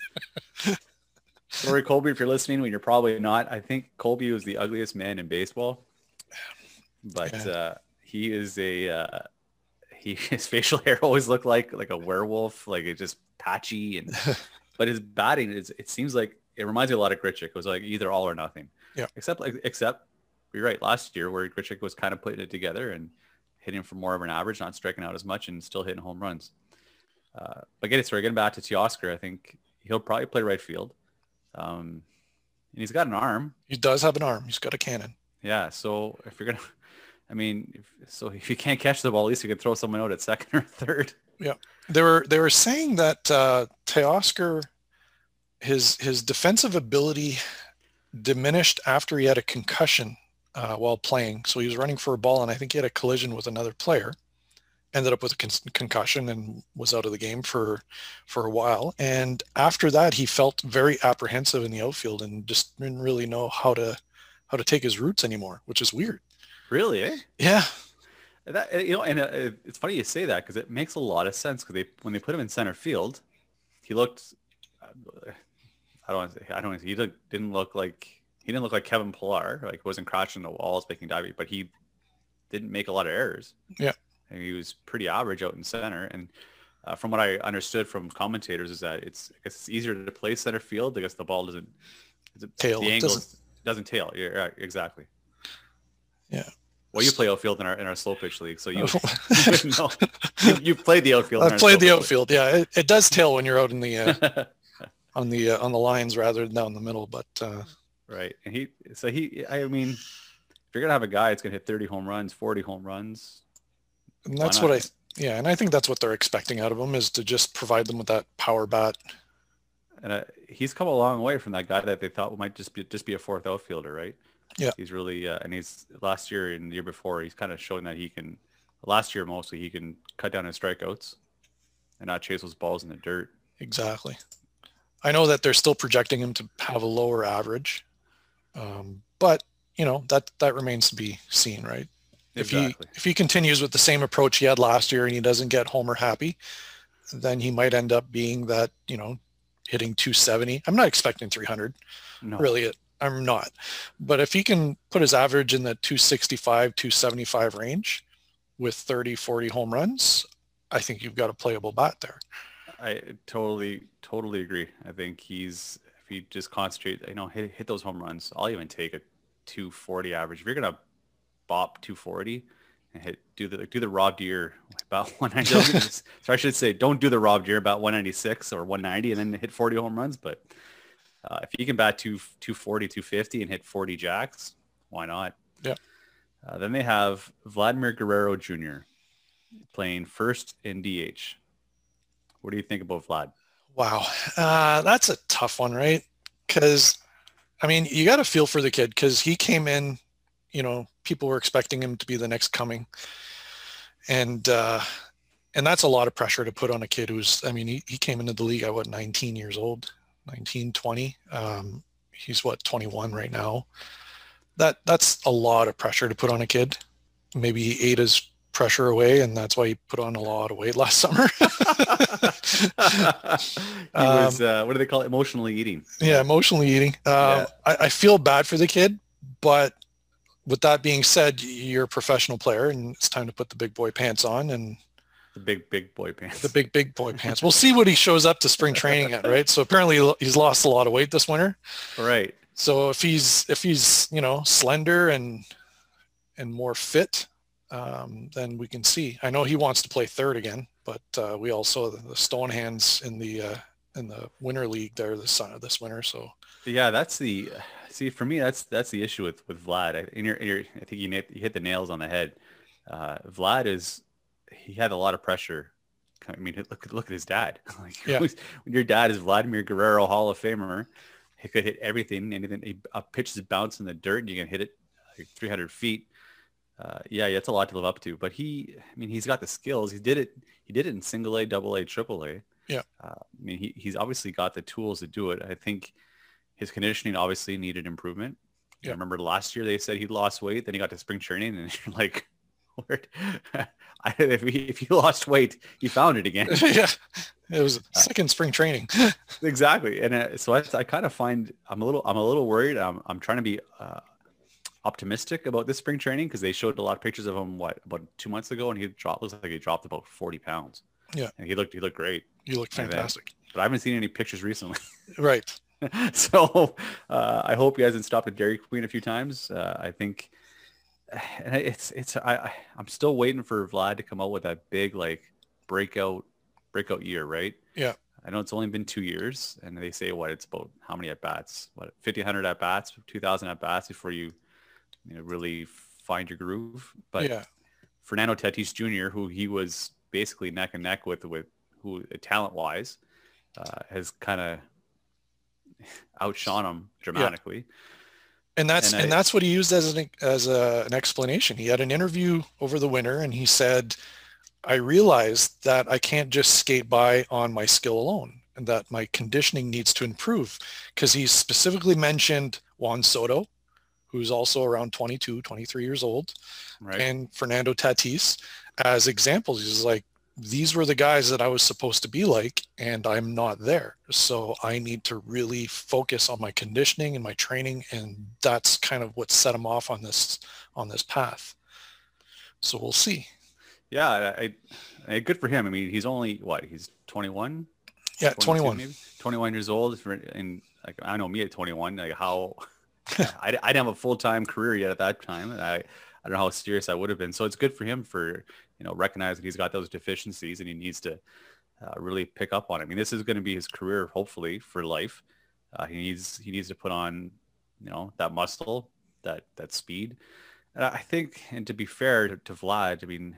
Speaker 1: Sorry, Colby, if you're listening, when you're probably not. I think Colby was the ugliest man in baseball, but yeah. uh, he is a uh, he his facial hair always looked like like a werewolf, like it just patchy and. but his batting is it seems like it reminds me a lot of Grichuk. It was like either all or nothing.
Speaker 2: Yeah.
Speaker 1: Except like except you're right. Last year, where Grichuk was kind of putting it together and hitting for more of an average, not striking out as much, and still hitting home runs. Uh, but getting sorry, getting back to Teoscar, I think he'll probably play right field. Um, and he's got an arm.
Speaker 2: He does have an arm. He's got a cannon.
Speaker 1: Yeah. So if you're gonna, I mean, if, so if you can't catch the ball, at least you can throw someone out at second or third.
Speaker 2: Yeah. They were they were saying that uh, Teoscar, his his defensive ability diminished after he had a concussion uh, while playing. So he was running for a ball, and I think he had a collision with another player. Ended up with a con- concussion and was out of the game for for a while. And after that, he felt very apprehensive in the outfield and just didn't really know how to how to take his roots anymore, which is weird.
Speaker 1: Really? Eh?
Speaker 2: Yeah.
Speaker 1: That you know, and uh, it's funny you say that because it makes a lot of sense. Because they when they put him in center field, he looked. I don't. Want to say, I don't. Want to say, he didn't look like he didn't look like Kevin Pillar, like wasn't crashing the walls, making diving, but he didn't make a lot of errors.
Speaker 2: Yeah,
Speaker 1: and he was pretty average out in center. And uh, from what I understood from commentators is that it's I guess it's easier to play center field because the ball doesn't
Speaker 2: tail.
Speaker 1: The angle doesn't, doesn't tail. Yeah, right, exactly.
Speaker 2: Yeah.
Speaker 1: Well, you play outfield in our in our slow pitch league, so you you, know, you, you played the outfield.
Speaker 2: I've played the outfield. League. Yeah, it, it, does tail when you're out in the uh, on the uh, on the lines rather than down in the middle, but uh,
Speaker 1: Right. And he, so he, I mean, if you're going to have a guy that's going to hit 30 home runs, 40 home runs.
Speaker 2: And that's what I, yeah. And I think that's what they're expecting out of him is to just provide them with that power bat.
Speaker 1: And uh, he's come a long way from that guy that they thought might just be, just be a fourth outfielder, right?
Speaker 2: Yeah.
Speaker 1: He's really, uh, and he's last year and the year before, he's kind of showing that he can, last year mostly, he can cut down his strikeouts and not chase those balls in the dirt.
Speaker 2: Exactly. I know that they're still projecting him to have a lower average, um, but you know that that remains to be seen, right? Exactly. If he if he continues with the same approach he had last year and he doesn't get Homer happy, then he might end up being that you know hitting 270. I'm not expecting 300. No. Really, I'm not. But if he can put his average in the 265, 275 range with 30, 40 home runs, I think you've got a playable bat there.
Speaker 1: I totally, totally agree. I think he's you just concentrate, you know, hit, hit those home runs. I'll even take a 240 average. If you're gonna bop 240 and hit do the do the Rob Deer about 190. so I should say don't do the Rob Deer about 196 or 190 and then hit 40 home runs. But Uh, if you can bat two, 240, 250 and hit 40 jacks, why not?
Speaker 2: Yeah.
Speaker 1: Uh, then they have Vladimir Guerrero Jr. playing first in DH. What do you think about Vlad?
Speaker 2: Wow, uh, that's a tough one, right? Because, I mean, you got to feel for the kid because he came in, you know, people were expecting him to be the next coming, and uh, and that's a lot of pressure to put on a kid who's, I mean, he, he came into the league at what 19 years old, 19, 20. Um, he's what 21 right now. That that's a lot of pressure to put on a kid. Maybe he ate his pressure away, and that's why he put on a lot of weight last summer.
Speaker 1: he was, um, uh, what do they call it? Emotionally eating.
Speaker 2: Yeah, emotionally eating. Um, yeah. I, I, feel bad for the kid, but with that being said, you're a professional player, and it's time to put the big boy pants on and
Speaker 1: the big big boy pants.
Speaker 2: The big big boy pants. We'll see what he shows up to spring training at, right? So apparently he's lost a lot of weight this winter.
Speaker 1: Right.
Speaker 2: So if he's if he's you know slender and and more fit, um, then we can see. I know he wants to play third again, but uh, we also the stone hands in the uh, in the winter league there this uh, this winter. So
Speaker 1: yeah, that's the see for me that's that's the issue with with Vlad. I, in your, in your, I think you, you hit the nails on the head. Uh, Vlad is he had a lot of pressure. I mean, look look at his dad. like, yeah. when your dad is Vladimir Guerrero, Hall of Famer, he could hit everything. Anything a pitch is bounce in the dirt, and you can hit it like 300 feet uh, yeah, it's a lot to live up to. But he, I mean, he's got the skills. He did it. He did it in single A, double A, triple A.
Speaker 2: Yeah.
Speaker 1: Uh, I mean, he, he's obviously got the tools to do it. I think his conditioning obviously needed improvement. Yeah. I remember last year they said he lost weight. Then he got to spring training, and you're like, Lord, if he if he lost weight, he found it again.
Speaker 2: yeah, it was uh, second spring training.
Speaker 1: exactly, and uh, so I, I kind of find I'm a little I'm a little worried. I'm I'm trying to be uh, optimistic about this spring training because they showed a lot of pictures of him what about two months ago, and he dropped looks like he dropped about forty pounds.
Speaker 2: Yeah,
Speaker 1: and he looked he looked great.
Speaker 2: He looked fantastic.
Speaker 1: But I haven't seen any pictures recently.
Speaker 2: right.
Speaker 1: so uh, I hope he hasn't stopped at Dairy Queen a few times. Uh, I think, and it's it's I I'm still waiting for Vlad to come out with that big like breakout breakout year, right?
Speaker 2: Yeah.
Speaker 1: I know it's only been two years, and they say what it's about how many at bats? What fifteen hundred at bats, two thousand at bats before you you know, really find your groove. But yeah. Fernando Tatis Jr., who he was basically neck and neck with, with who talent wise, uh, has kind of outshone him dramatically. Yeah.
Speaker 2: And that's and, and I, that's what he used as an as a, an explanation. He had an interview over the winter, and he said, "I realized that I can't just skate by on my skill alone, and that my conditioning needs to improve." Because he specifically mentioned Juan Soto, who's also around 22, 23 years old, right. and Fernando Tatis as examples. He's like, these were the guys that I was supposed to be like, and I'm not there. So I need to really focus on my conditioning and my training, and that's kind of what set him off on this on this path. So we'll see.
Speaker 1: Yeah, I, I good for him. I mean, he's only what? He's 21.
Speaker 2: Yeah, 21. Maybe?
Speaker 1: 21 years old. And like I know me at 21, like how I, I didn't have a full-time career yet at that time. And I, I don't know how serious I would have been. So it's good for him for, you know, recognizing he's got those deficiencies and he needs to uh, really pick up on it. I mean, this is going to be his career, hopefully, for life. Uh, he needs he needs to put on, you know, that muscle, that that speed. And I think, and to be fair to, to Vlad, I mean,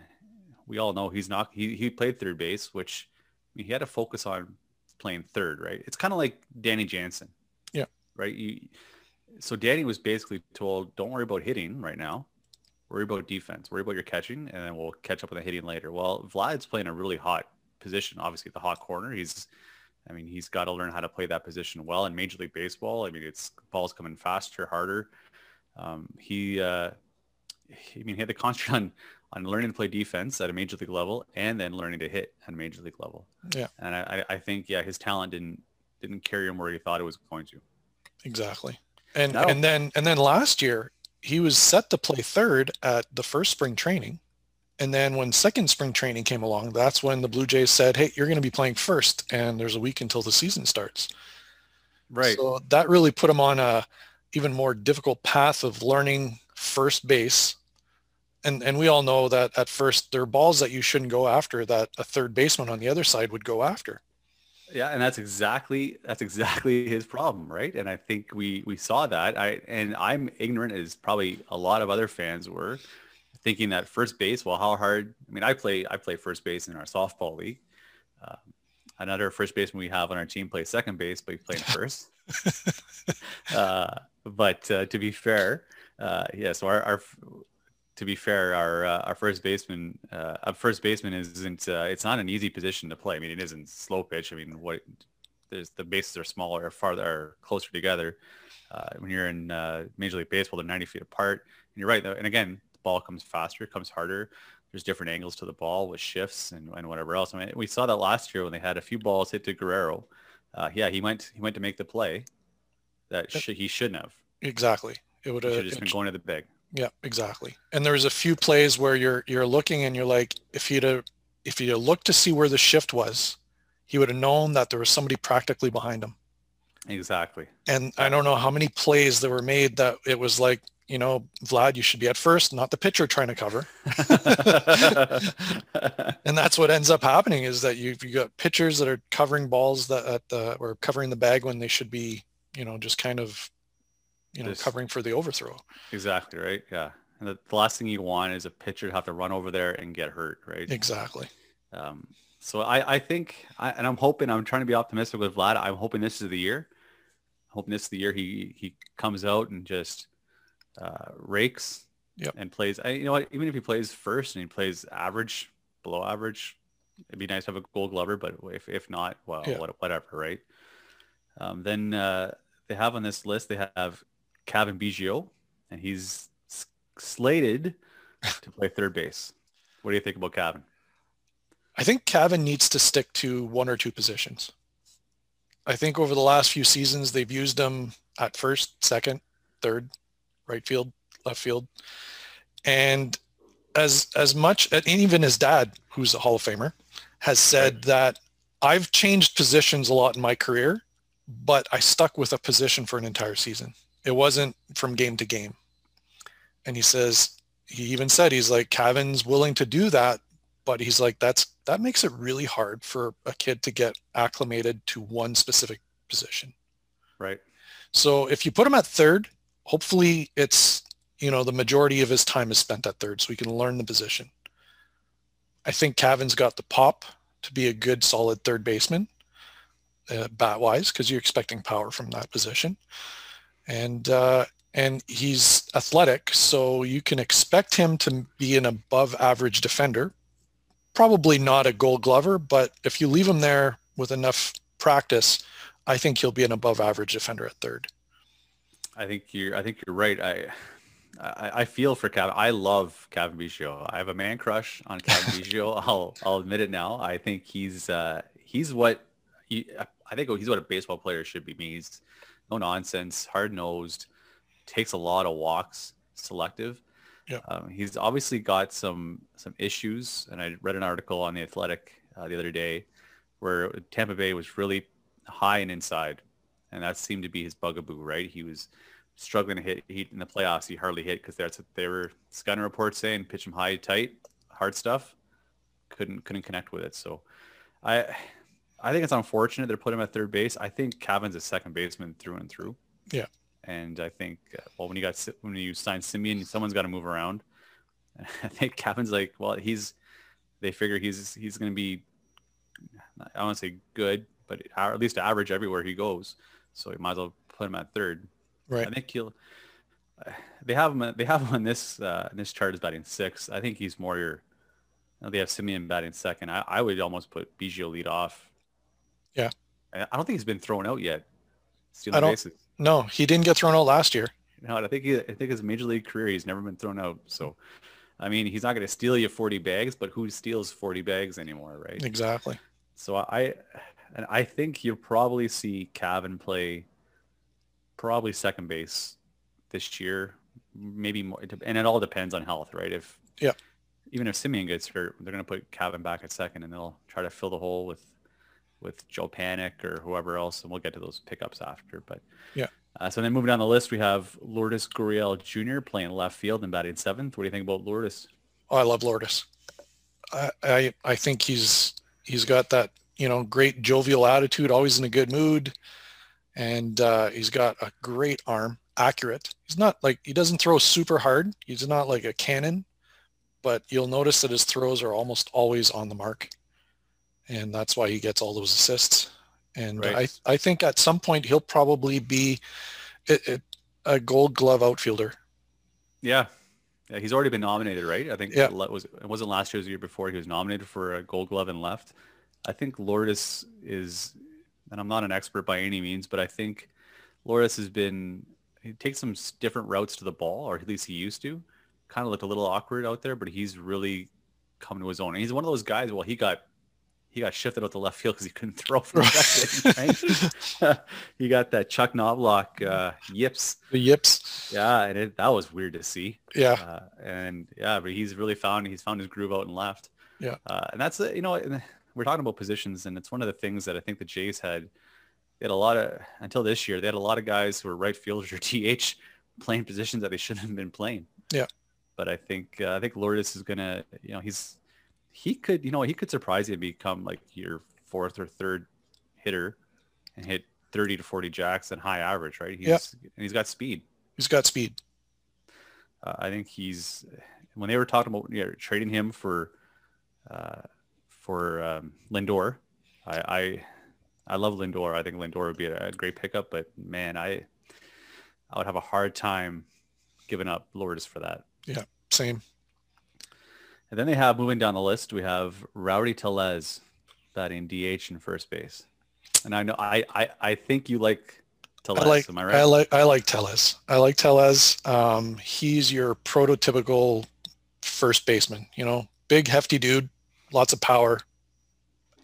Speaker 1: we all know he's not. He he played third base, which I mean, he had to focus on playing third, right? It's kind of like Danny Jansen.
Speaker 2: Yeah.
Speaker 1: Right. You so Danny was basically told, don't worry about hitting right now. Worry about defense. Worry about your catching, and then we'll catch up with the hitting later. Well, Vlad's playing a really hot position, obviously the hot corner. He's, I mean, he's got to learn how to play that position well in Major League Baseball. I mean, it's balls coming faster, harder. Um, he, uh, he, I mean, he had to concentrate on on learning to play defense at a major league level and then learning to hit at a major league level.
Speaker 2: Yeah.
Speaker 1: And I, I think, yeah, his talent didn't didn't carry him where he thought it was going to.
Speaker 2: Exactly. And no. and then and then last year he was set to play third at the first spring training. And then when second spring training came along, that's when the Blue Jays said, "Hey, you're going to be playing first, and there's a week until the season starts."
Speaker 1: Right.
Speaker 2: So that really put him on a even more difficult path of learning first base. And and we all know that at first there are balls that you shouldn't go after that a third baseman on the other side would go after.
Speaker 1: Yeah, and that's exactly that's exactly his problem, right? And I think we we saw that. I and I'm ignorant as probably a lot of other fans were, thinking that first base. Well, how hard? I mean, I play I play first base in our softball league. Uh, another first baseman we have on our team plays second base, but he's playing first. uh, but uh, to be fair, uh, yeah. So our, our to be fair, our uh, our first baseman, uh, our first baseman isn't. Uh, it's not an easy position to play. I mean, it isn't slow pitch. I mean, what there's the bases are smaller, or farther, are closer together. Uh, when you're in uh, Major League Baseball, they're 90 feet apart. And you're right though. And again, the ball comes faster, comes harder. There's different angles to the ball with shifts and, and whatever else. I mean, we saw that last year when they had a few balls hit to Guerrero. Uh, yeah, he went he went to make the play that sh- he shouldn't have.
Speaker 2: Exactly. It would have
Speaker 1: just been going to the big.
Speaker 2: Yeah, exactly. And there's a few plays where you're you're looking and you're like, if you'd have, if you'd have looked to see where the shift was, he would have known that there was somebody practically behind him.
Speaker 1: Exactly.
Speaker 2: And I don't know how many plays that were made that it was like, you know, Vlad, you should be at first, not the pitcher trying to cover. and that's what ends up happening is that you've you got pitchers that are covering balls that at the or covering the bag when they should be, you know, just kind of you know, this, covering for the overthrow.
Speaker 1: Exactly right. Yeah, and the, the, last thing you want is a pitcher to have to run over there and get hurt, right?
Speaker 2: Exactly.
Speaker 1: Um, so I, I think, I, and I'm hoping, I'm trying to be optimistic with Vlad. I'm hoping this is the year. I'm hoping this is the year he he comes out and just uh, rakes
Speaker 2: yep.
Speaker 1: and plays. I, you know what? Even if he plays first and he plays average, below average, it'd be nice to have a Gold Glover. But if if not, well, yeah. whatever, right? Um, then uh, they have on this list they have Cavan Biggio, and he's slated to play third base. What do you think about Cavan?
Speaker 2: I think Cavan needs to stick to one or two positions. I think over the last few seasons, they've used him at first, second, third, right field, left field. And as as much, and even his dad, who's a Hall of Famer, has said that I've changed positions a lot in my career, but I stuck with a position for an entire season. It wasn't from game to game. And he says, he even said, he's like, Cavan's willing to do that, but he's like, that's, that makes it really hard for a kid to get acclimated to one specific position.
Speaker 1: Right.
Speaker 2: So if you put him at third, hopefully it's, you know, the majority of his time is spent at third so he can learn the position. I think Cavan's got the pop to be a good solid third baseman uh, bat wise because you're expecting power from that position and uh, and he's athletic, so you can expect him to be an above average defender. Probably not a gold glover, but if you leave him there with enough practice, I think he'll be an above average defender at third.
Speaker 1: I think you're I think you're right. I I, I feel for Cavan. I love Cavan Biggio. I have a man crush on Cavan Biggio. I'll I'll admit it now. I think he's uh, he's what he, I think he's what a baseball player should be. He's no nonsense, hard nosed, takes a lot of walks, selective.
Speaker 2: Yeah.
Speaker 1: Um, he's obviously got some some issues, and I read an article on the Athletic uh, the other day where Tampa Bay was really high and inside, and that seemed to be his bugaboo. Right, he was struggling to hit heat in the playoffs. He hardly hit because that's what they were scouting reports saying pitch him high, tight, hard stuff. Couldn't couldn't connect with it. So, I I think it's unfortunate they're putting him at third base. I think Cavan's a second baseman through and through.
Speaker 2: Yeah.
Speaker 1: And I think, uh, well, when you got when you sign Semien, someone's got to move around. I think Cavan's like, well, he's. They figure he's he's going to be. I want to say good, but at least average everywhere he goes. So you might as well put him at third.
Speaker 2: Right.
Speaker 1: I think he'll. They have him. They have him on this uh, this chart as batting six. I think he's more your. They have Semien batting second. I, I would almost put Biggio lead off
Speaker 2: yeah.
Speaker 1: I don't think he's been thrown out yet.
Speaker 2: I don't, bases. No, he didn't get thrown out last year.
Speaker 1: No, I think he, I think his major league career he's never been thrown out. So, I mean, he's not going to steal you 40 bags, but who steals 40 bags anymore, right?
Speaker 2: Exactly.
Speaker 1: So I, and I think you'll probably see Cavan play probably second base this year, maybe more, and it all depends on health, right? If
Speaker 2: yeah,
Speaker 1: even if Semien gets hurt, they're going to put Cavan back at second, and they'll try to fill the hole with with Joe Panik or whoever else, and we'll get to those pickups after. But
Speaker 2: yeah.
Speaker 1: Uh, so then moving down the list, we have Lourdes Gurriel Jr. playing left field and batting seventh. What do you think about Lourdes?
Speaker 2: Oh, I love Lourdes. I, I I think he's he's got that you know, great jovial attitude, always in a good mood. And uh, he's got a great arm, accurate. He's not like, he doesn't throw super hard. He's not like a cannon, but you'll notice that his throws are almost always on the mark. And that's why he gets all those assists. And right. I, I think at some point he'll probably be a gold glove outfielder.
Speaker 1: Yeah. Yeah, he's already been nominated, right? I think yeah. it was it wasn't last year, it was year before. He was nominated for a Gold Glove and left. I think Lourdes is, and I'm not an expert by any means, but I think Lourdes has been he takes some different routes to the ball, or at least he used to. Kind of looked a little awkward out there, but he's really come to his own. And he's one of those guys. Well, he got he got shifted out to left field because he couldn't throw from second. Right? he got that Chuck Knoblauch uh, yips.
Speaker 2: The yips.
Speaker 1: Yeah, and it, that was weird to see.
Speaker 2: Yeah.
Speaker 1: Uh, and yeah, but he's really found he's found his groove out and left.
Speaker 2: Yeah.
Speaker 1: Uh, and that's you know we're talking about positions, and it's one of the things that I think the Jays had. They had a lot of until this year. They had a lot of guys who were right fielders or DH playing positions that they shouldn't have been playing.
Speaker 2: Yeah.
Speaker 1: But I think uh, I think Lourdes is gonna you know he's he could, you know, he could surprise you and become like your fourth or third hitter and hit 30 to 40 jacks and high average, right? He's,
Speaker 2: yeah.
Speaker 1: And he's got speed.
Speaker 2: He's got speed.
Speaker 1: Uh, I think he's, when they were talking about you know, trading him for, uh, for um, Lindor, I, I, I love Lindor. I think Lindor would be a, a great pickup, but man, I, I would have a hard time giving up Lourdes for that.
Speaker 2: Yeah, same.
Speaker 1: And then they have moving down the list, we have Rowdy Tellez batting DH in first base. And I know I I, I think you like Tellez. I
Speaker 2: like,
Speaker 1: am I right?
Speaker 2: I like I like Tellez. I like Tellez. Um, he's your prototypical first baseman. You know, big hefty dude, lots of power.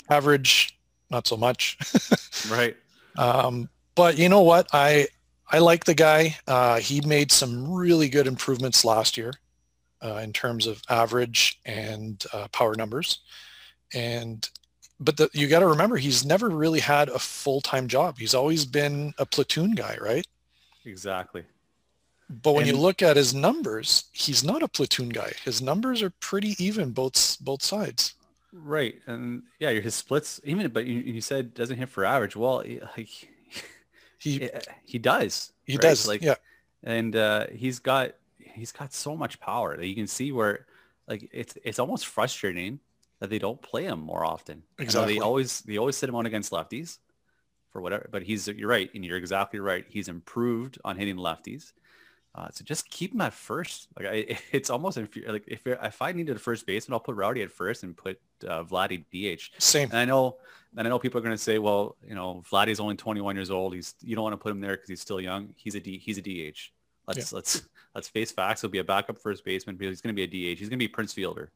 Speaker 2: Average, not so much.
Speaker 1: right.
Speaker 2: Um, but you know what? I I like the guy. Uh, he made some really good improvements last year uh, in terms of average and uh, power numbers. And but the, you got to remember he's never really had a full-time job. He's always been a platoon guy, right?
Speaker 1: Exactly.
Speaker 2: But when and, you look at his numbers, he's not a platoon guy. His numbers are pretty even both both sides.
Speaker 1: Right, and yeah, his splits even. But you, you said doesn't hit for average. Well, he he, he does.
Speaker 2: He right? does.
Speaker 1: Like
Speaker 2: yeah,
Speaker 1: and uh, he's got he's got so much power that you can see where like it's it's almost frustrating that they don't play him more often.
Speaker 2: Exactly.
Speaker 1: They always they always sit him on against lefties for whatever. But he's you're right, and you're exactly right. He's improved on hitting lefties. Uh, so just keep him at first. Like I, it's almost if like if if I needed a first baseman, I'll put Rowdy at first and put uh, Vladdy DH.
Speaker 2: Same.
Speaker 1: And I know, and I know people are going to say, well, you know, Vladdy's only 21 years old. He's you don't want to put him there because he's still young. He's a D. He's a DH. Let's yeah. let's let's face facts. He'll be a backup first baseman because he's going to be a DH. He's going to be Prince Fielder.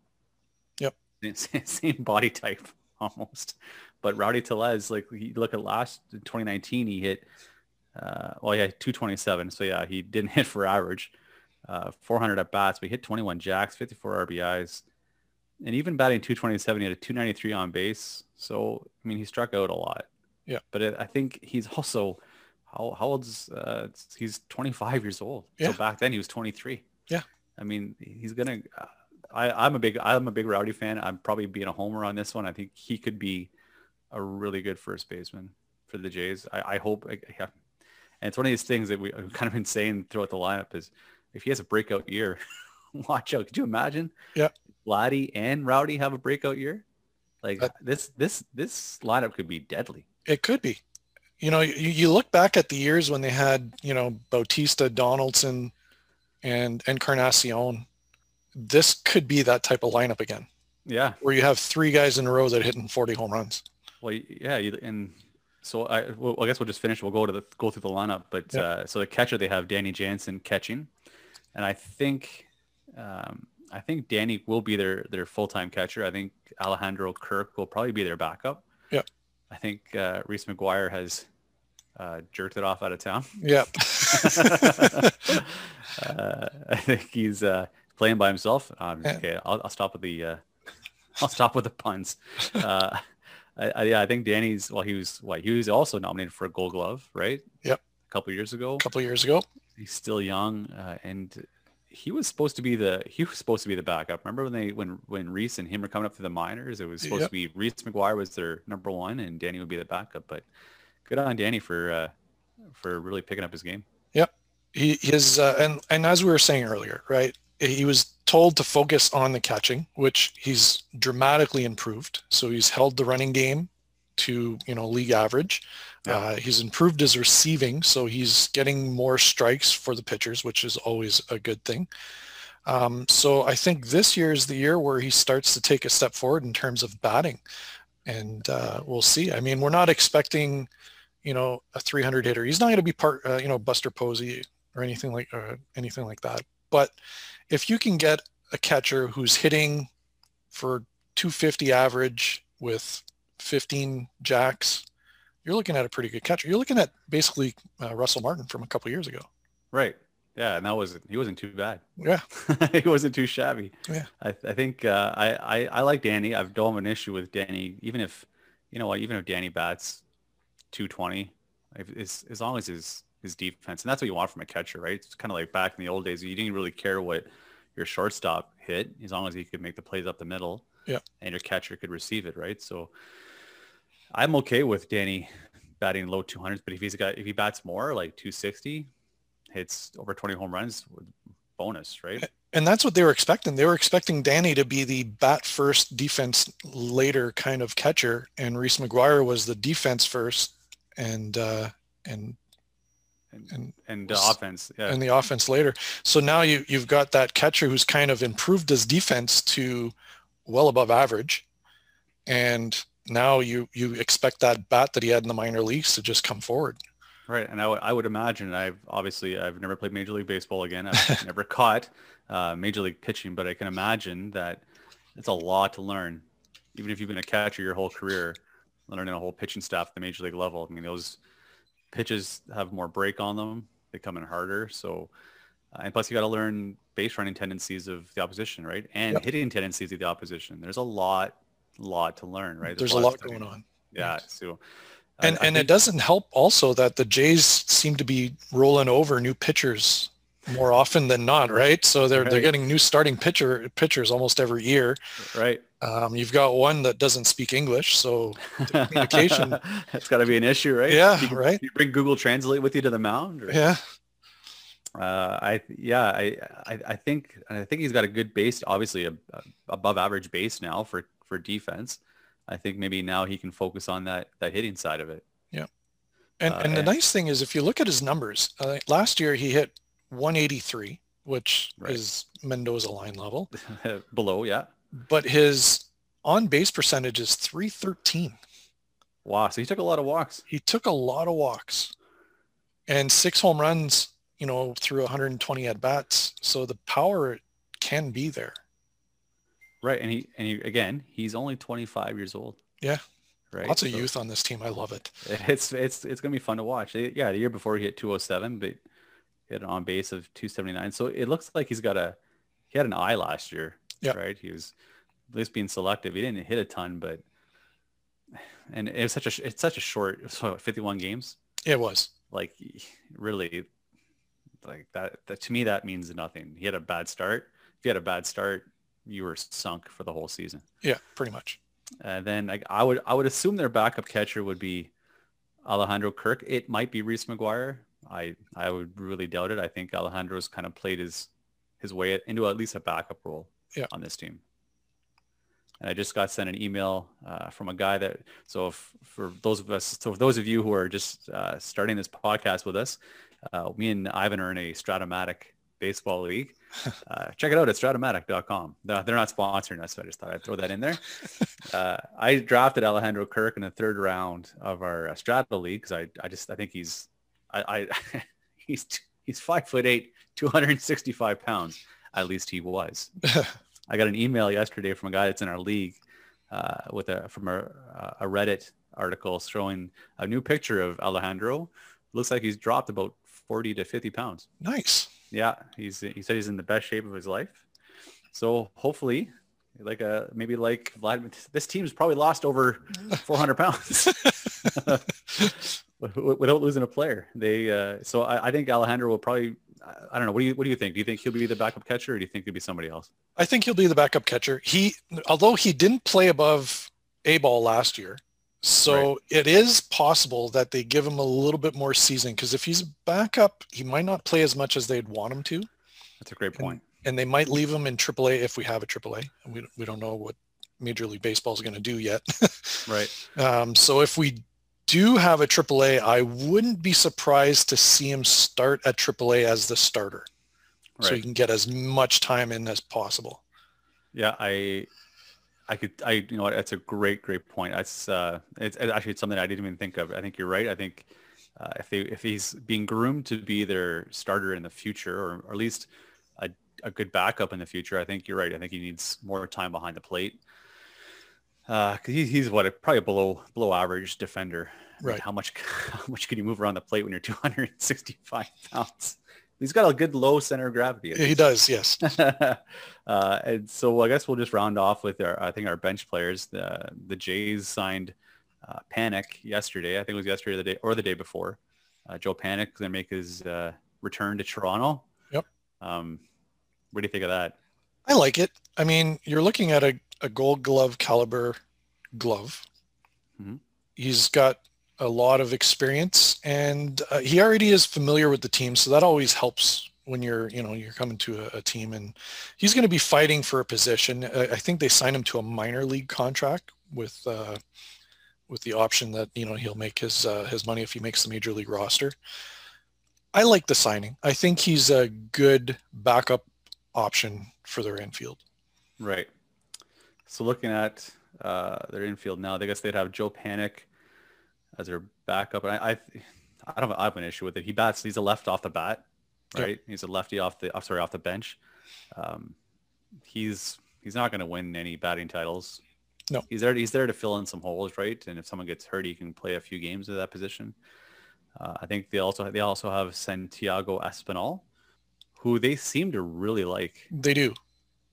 Speaker 2: Yep.
Speaker 1: Same body type almost. But Rowdy Tellez, like you look at last 2019, he hit, uh, well, yeah, 227. So yeah, he didn't hit for average, uh, 400 at bats, but he hit 21 jacks, 54 RBIs, and even batting 227, he had a 293 on base. So I mean, he struck out a lot.
Speaker 2: Yeah.
Speaker 1: But it, I think he's also how how old's uh, he's 25 years old.
Speaker 2: Yeah.
Speaker 1: So back then he was 23.
Speaker 2: Yeah.
Speaker 1: I mean, he's gonna. Uh, I I'm a big I'm a big Rowdy fan. I'm probably being a homer on this one. I think he could be a really good first baseman for the Jays. I, I hope. Yeah. And it's one of these things that we kind of been saying throughout the lineup is if he has a breakout year, watch out. Could you imagine?
Speaker 2: Yeah.
Speaker 1: Vladdy and Rowdy have a breakout year. Like uh, this this this lineup could be deadly.
Speaker 2: It could be you know, you, you look back at the years when they had, you know, Bautista, Donaldson, and Encarnacion. This could be that type of lineup again.
Speaker 1: Yeah.
Speaker 2: Where you have three guys in a row that are hitting 40 home runs.
Speaker 1: Well, yeah, and so I, well, I guess we'll just finish. We'll go to the go through the lineup. But uh, so the catcher they have Danny Jansen catching, and I think um, I think Danny will be their their full time catcher. I think Alejandro Kirk will probably be their backup.
Speaker 2: Yeah.
Speaker 1: I think uh, Reese McGuire has uh, jerked it off out of town.
Speaker 2: Yep.
Speaker 1: uh, I think he's uh, playing by himself. Um, yeah. Okay, I'll, I'll, stop with the uh, I'll stop with the puns. Uh, I, I, yeah, I think Danny's. Well, he was what he was also nominated for a Gold Glove, right?
Speaker 2: Yep.
Speaker 1: A couple years ago. A
Speaker 2: couple years ago.
Speaker 1: He's still young, uh, and he was supposed to be the he was supposed to be the backup. Remember when they when when Reese and him were coming up to the minors? It was supposed yep. to be Reese McGuire was their number one, and Danny would be the backup. But good on Danny for uh, for really picking up his game.
Speaker 2: Yep, he his uh, and and as we were saying earlier, right? He was told to focus on the catching, which he's dramatically improved. So he's held the running game to you know league average. Yeah. Uh, he's improved his receiving, so he's getting more strikes for the pitchers, which is always a good thing. Um, so I think this year is the year where he starts to take a step forward in terms of batting, and uh, we'll see. I mean, we're not expecting, you know, a 300 hitter. He's not going to be part, uh, you know, Buster Posey or anything like or anything like that. But if you can get a catcher who's hitting for 250 average with 15 jacks, you're looking at a pretty good catcher. You're looking at basically uh, Russell Martin from a couple years ago.
Speaker 1: Right. Yeah, and that was he wasn't too bad.
Speaker 2: Yeah,
Speaker 1: he wasn't too shabby.
Speaker 2: Yeah,
Speaker 1: I, I think uh, I, I I like Danny. I don't have an issue with Danny, even if you know what, even if Danny bats 220, as as long as his his defense, and that's what you want from a catcher, right? It's kind of like back in the old days, you didn't really care what your shortstop hit as long as he could make the plays up the middle.
Speaker 2: Yeah,
Speaker 1: and your catcher could receive it, right? So I'm okay with Danny batting low 200s, but if he's got if he bats more like 260, hits over 20 home runs, bonus, right?
Speaker 2: And that's what they were expecting. They were expecting Danny to be the bat first, defense later kind of catcher, and Reese McGuire was the defense first, and uh, and
Speaker 1: and and the offense,
Speaker 2: yeah. and the offense later. So now you you've got that catcher who's kind of improved his defense to well above average, and now you you expect that bat that he had in the minor leagues to just come forward.
Speaker 1: Right, and I, w- I would imagine I've obviously I've never played Major League Baseball again. I've never caught uh, Major League pitching, but I can imagine that it's a lot to learn, even if you've been a catcher your whole career, learning a whole pitching staff at the Major League level. I mean, those pitches have more break on them; they come in harder. So, uh, and plus you got to learn base running tendencies of the opposition, right, and yep. hitting tendencies of the opposition. There's a lot lot to learn, right?
Speaker 2: There's, There's a lot, going on.
Speaker 1: Yeah. So,
Speaker 2: and I, and it doesn't help also that the Jays seem to be rolling over new pitchers more often than not, right? So they're right. they're getting new starting pitcher pitchers almost every year.
Speaker 1: Right.
Speaker 2: Um, you've got one that doesn't speak English, so communication.
Speaker 1: It's got to be an issue, right?
Speaker 2: Yeah,
Speaker 1: you,
Speaker 2: right.
Speaker 1: You bring Google Translate with you to the mound.
Speaker 2: Or? Yeah.
Speaker 1: Uh, I yeah I, I I think I think he's got a good base, obviously a, a above average base now for for defense. I think maybe now he can focus on that that hitting side of it.
Speaker 2: Yeah, and uh, and the and, nice thing is if you look at his numbers, uh, last year he hit 183, which right. is Mendoza line level.
Speaker 1: Below, yeah.
Speaker 2: But his on base percentage is 313.
Speaker 1: Wow, so he took a lot of walks.
Speaker 2: He took a lot of walks, and six home runs. You know, through 120 at bats. So the power can be there.
Speaker 1: Right, and he and he again, he's only 25 years old.
Speaker 2: Yeah. Right. Lots of so youth on this team. I love it.
Speaker 1: It's it's it's gonna be fun to watch. Yeah, the year before he hit 207, but he had an on base of 279. So it looks like he's got a he had an eye last year.
Speaker 2: Yeah.
Speaker 1: Right. He was at least being selective. He didn't hit a ton, but and it was such a it's such a short so 51 games.
Speaker 2: It was
Speaker 1: like really like that, that to me that means nothing. He had a bad start. If he had a bad start, you were sunk for the whole season.
Speaker 2: Yeah, pretty much.
Speaker 1: And then I, I would I would assume their backup catcher would be Alejandro Kirk. It might be Reese McGuire. I I would really doubt it. I think Alejandro's kind of played his his way into at least a backup role
Speaker 2: yeah.
Speaker 1: on this team. And I just got sent an email uh, from a guy that so if, for those of us so for those of you who are just uh, starting this podcast with us, uh, me and Ivan are in a Strat-O-Matic baseball league. Uh, check it out at stratomatic.com. they're not sponsoring us, so I just thought I'd throw that in there. Uh, I drafted Alejandro Kirk in the third round of our uh, Strato league because I, I just I think he's I, I he's he's five foot eight, 265 pounds. At least he was. I got an email yesterday from a guy that's in our league uh, with a from a, a Reddit article showing a new picture of Alejandro. Looks like he's dropped about 40 to 50 pounds.
Speaker 2: Nice.
Speaker 1: Yeah, he's he said he's in the best shape of his life. So hopefully, like a uh, maybe like Vladimir, this team's probably lost over 400 pounds without losing a player. They uh, so I, I, think Alejandro will probably I don't know. What do you what do you think? Do you think he'll be the backup catcher, or do you think it'll be somebody else?
Speaker 2: I think he'll be the backup catcher. He, although he didn't play above a ball last year, so right. it is possible that they give him a little bit more season because if he's backup, he might not play as much as they'd want him to.
Speaker 1: That's a great point.
Speaker 2: And, and they might leave him in AAA if we have a AAA. We we don't know what Major League Baseball is going to do yet.
Speaker 1: right.
Speaker 2: Um, so if we do have a AAA, I wouldn't be surprised to see him start at AAA as the starter, right. so you can get as much time in as possible.
Speaker 1: Yeah, I, I could, I, you know, that's a great, great point. That's, uh, it's, it's actually something I didn't even think of. I think you're right. I think uh, if they, if he's being groomed to be their starter in the future, or, or at least a, a good backup in the future, I think you're right. I think he needs more time behind the plate because uh, he, he's what a probably below below average defender.
Speaker 2: Right.
Speaker 1: How much how much can you move around the plate when you're 265 pounds? He's got a good low center of gravity.
Speaker 2: He does, yes.
Speaker 1: uh, and so I guess we'll just round off with our I think our bench players. The the Jays signed uh, Panik yesterday. I think it was yesterday the day or the day before. Uh, Joe Panik going to make his uh, return to Toronto.
Speaker 2: Yep.
Speaker 1: Um, what do you think of that?
Speaker 2: I like it. I mean, you're looking at a a gold glove caliber glove. Mm-hmm. He's got a lot of experience and uh, he already is familiar with the team. So that always helps when you're, you know, you're coming to a, a team and he's going to be fighting for a position. I, I, think they signed him to a minor league contract with, uh, with the option that, you know, he'll make his, uh, his money if he makes the major league roster. I like the signing. I think he's a good backup option for their infield.
Speaker 1: Right. So looking at uh, their infield now, I guess they'd have Joe Panik as their backup, and I, I, I don't I have an issue with it. He bats. He's a left off the bat, right? Yep. He's a lefty off the, sorry, off the bench. Um, he's he's not going to win any batting titles.
Speaker 2: No,
Speaker 1: he's there. He's there to fill in some holes, right? And if someone gets hurt, he can play a few games at that position. Uh, I think they also they also have Santiago Espinal, who they seem to really like.
Speaker 2: They do.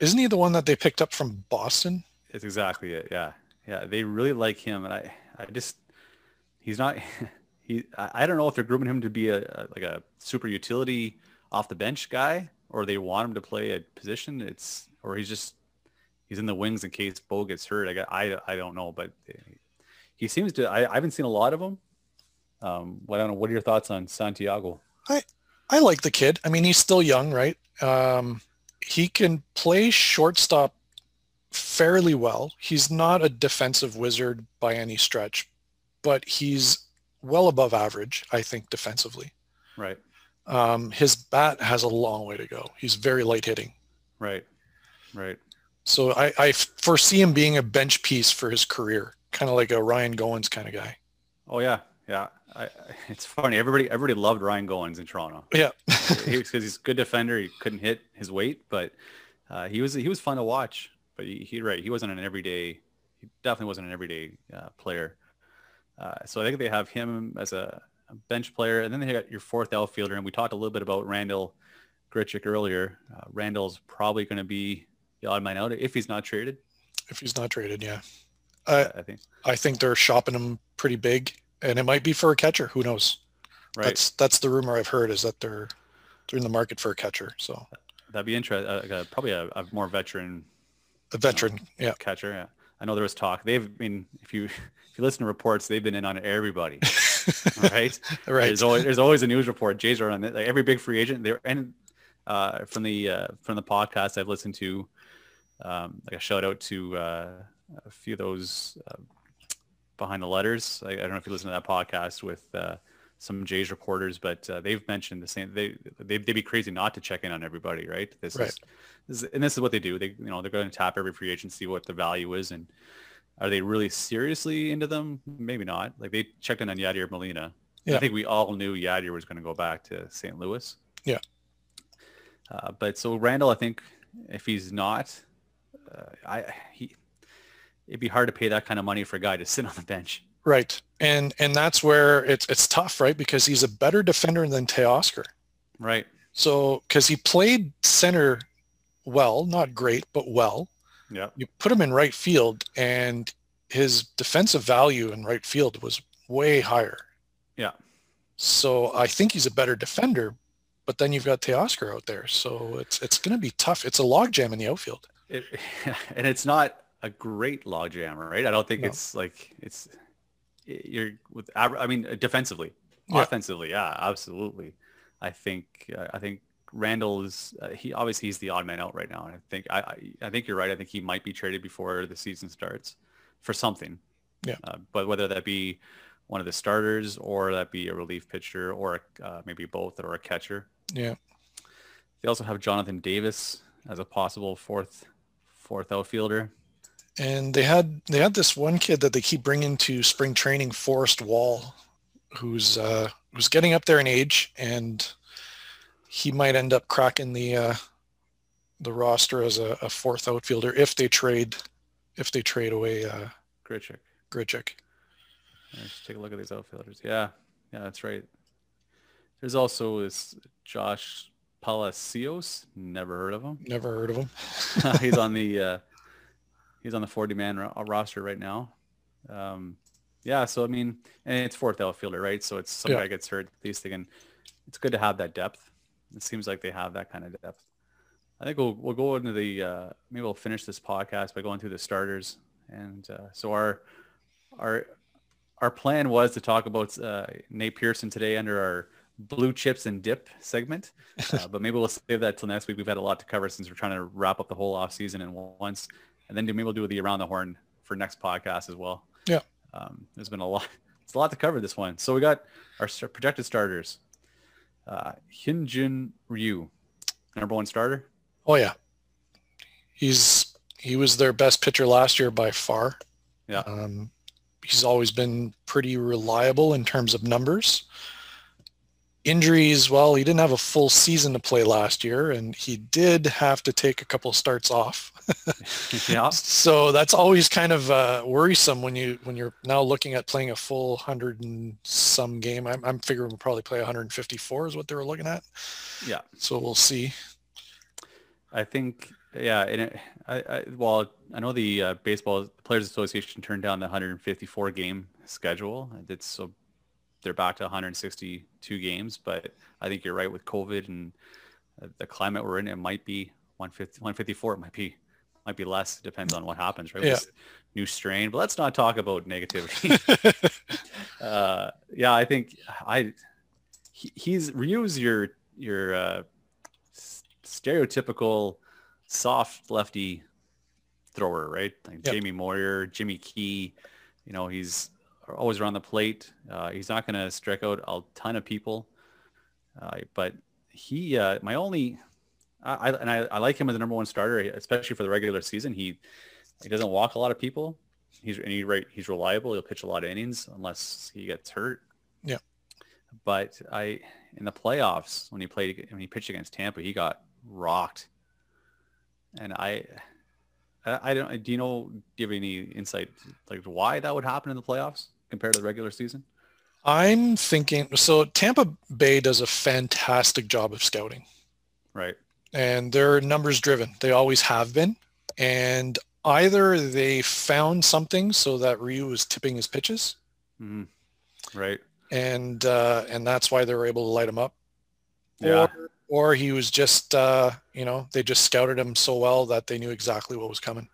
Speaker 2: Isn't he the one that they picked up from Boston?
Speaker 1: It's exactly it. Yeah, yeah. They really like him, and I, I just, he's not. He, I don't know if they're grooming him to be a, a like a super utility off the bench guy, or they want him to play a position. It's or he's just he's in the wings in case Bo gets hurt. I got, I I don't know, but he seems to. I, I haven't seen a lot of him. Um, well, I don't know. What are your thoughts on Santiago?
Speaker 2: I I like the kid. I mean, he's still young, right? Um, he can play shortstop fairly well. He's not a defensive wizard by any stretch, but he's well above average, I think, defensively.
Speaker 1: Right.
Speaker 2: Um, his bat has a long way to go. He's very light hitting.
Speaker 1: Right. Right.
Speaker 2: So I, I foresee him being a bench piece for his career, kind of like a Ryan Goins kind of guy.
Speaker 1: Oh yeah, yeah. I, it's funny. Everybody, everybody loved Ryan Goins in Toronto.
Speaker 2: Yeah,
Speaker 1: because he's a good defender. He couldn't hit his weight, but uh, he was he was fun to watch but he, he right he wasn't an everyday he definitely wasn't an everyday uh, player. Uh, so I think they have him as a, a, bench player, and then they got your fourth outfielder. And we talked a little bit about Randal Grichuk earlier. Uh, Randal's probably going to be the odd man out if he's not traded.
Speaker 2: If he's not traded, yeah. I think I think they're shopping him pretty big, and it might be for a catcher. Who knows?
Speaker 1: Right.
Speaker 2: That's that's the rumor I've heard is that they're they're in the market for a catcher. So
Speaker 1: that'd be interesting. Uh, probably a, a more veteran
Speaker 2: a veteran, yeah.
Speaker 1: Catcher, yeah. I know there was talk. They've been, if you if you listen to reports, they've been in on everybody, right?
Speaker 2: right.
Speaker 1: There's always there's always a news report. Jays are on it. Like every big free agent. They're and uh, from the uh, from the podcast I've listened to, um, like a shout out to uh, a few of those uh, behind the letters. I, I, don't know if you listen to that podcast with uh, some Jays reporters, but uh, they've mentioned the same. They, they they'd be crazy not to check in on everybody, right? This
Speaker 2: right.
Speaker 1: is, this and this is what they do. They you know they're going to tap every free agent, see what the value is, and are they really seriously into them? Maybe not. Like they checked in on Yadier Molina. Yeah. I think we all knew Yadier was going to go back to St. Louis.
Speaker 2: Yeah.
Speaker 1: Uh, but so Randal, I think if he's not, uh, I he it'd be hard to pay that kind of money for a guy to sit on the bench.
Speaker 2: Right. And and that's where it's it's tough, right? Because he's a better defender than Teoscar.
Speaker 1: Right.
Speaker 2: So because he played center well, not great, but well.
Speaker 1: Yeah.
Speaker 2: You put him in right field and his defensive value in right field was way higher.
Speaker 1: Yeah.
Speaker 2: So I think he's a better defender, but then you've got Teoscar out there, so it's it's going to be tough. It's a logjam in the outfield.
Speaker 1: It, and it's not a great logjam, right? I don't think no. it's like it's you're with. I mean, defensively, yeah. offensively, yeah, absolutely. I think uh, I think Randal is uh, he obviously he's the odd man out right now, and I think I, I, I think you're right. I think he might be traded before the season starts for something.
Speaker 2: Yeah.
Speaker 1: Uh, but whether that be one of the starters or that be a relief pitcher or uh, maybe both or a catcher.
Speaker 2: Yeah.
Speaker 1: They also have Jonathan Davis as a possible fourth fourth outfielder.
Speaker 2: And they had they had this one kid that they keep bringing to spring training, Forrest Wall, who's uh, who's getting up there in age, and he might end up cracking the uh, the roster as a, a, fourth outfielder if they trade if they trade away uh,
Speaker 1: Grichuk.
Speaker 2: Grichuk.
Speaker 1: Let's take a look at these outfielders. Yeah, yeah, that's right. There's also this Josh Palacios. Never heard of him.
Speaker 2: Never heard of him.
Speaker 1: he's on the uh, he's on the 40 man ro- roster right now. Um, yeah, so I mean, and it's fourth outfielder, right? So it's some yeah. gets hurt. At least they can. It's good to have that depth. It seems like they have that kind of depth. I think we'll we'll go into the uh, maybe we'll finish this podcast by going through the starters. And uh, so our our our plan was to talk about uh, Nate Pearson today under our blue chips and dip segment, uh, but maybe we'll save that till next week. We've had a lot to cover since we're trying to wrap up the whole off season in once, and then maybe we'll do the around the horn for next podcast as well.
Speaker 2: Yeah,
Speaker 1: um, there's been a lot. It's a lot to cover this one. So we got our projected starters. Uh, Hyunjin Ryu, number one starter.
Speaker 2: Oh yeah, he's he was their best pitcher last year by far.
Speaker 1: Yeah.
Speaker 2: Um, he's always been pretty reliable in terms of numbers. Injuries, well, he didn't have a full season to play last year, and he did have to take a couple starts off.
Speaker 1: yeah.
Speaker 2: So that's always kind of uh, worrisome when you when you're now looking at playing a full hundred and some game. I'm, I'm figuring we'll probably play 154 is what they were looking at.
Speaker 1: Yeah.
Speaker 2: So we'll see.
Speaker 1: I think yeah, and it, I, I, well, I know the uh, baseball players association turned down the 154 game schedule. It's so they're back to 162 games, but I think you're right with COVID and uh, the climate we're in. It might be 150, 154. It might be might be less. It depends on what happens, right?
Speaker 2: Yeah.
Speaker 1: new strain, but let's not talk about negativity. uh, yeah, I think I he, he's Ryu's your your uh, stereotypical soft lefty thrower, right? Like yep. Jamie Moyer, Jimmy Key, you know, he's always around the plate. Uh, he's not going to strike out a ton of people, uh, but he, uh, my only, I, and I, I, like him as the number one starter, especially for the regular season. He, he doesn't walk a lot of people. He's and he right. He's reliable. He'll pitch a lot of innings unless he gets hurt.
Speaker 2: Yeah.
Speaker 1: But I in the playoffs when he played when he pitched against Tampa, he got rocked and I, I, don't. Do you know? Do you have any insight like why that would happen in the playoffs compared to the regular season?
Speaker 2: I'm thinking. So Tampa Bay does a fantastic job of scouting.
Speaker 1: Right.
Speaker 2: And they're numbers driven. They always have been. And either they found something so that Ryu was tipping his pitches.
Speaker 1: Mm-hmm. Right.
Speaker 2: And uh, and that's why they were able to light him up.
Speaker 1: Yeah.
Speaker 2: Or or he was just uh, you know they just scouted him so well that they knew exactly what was coming.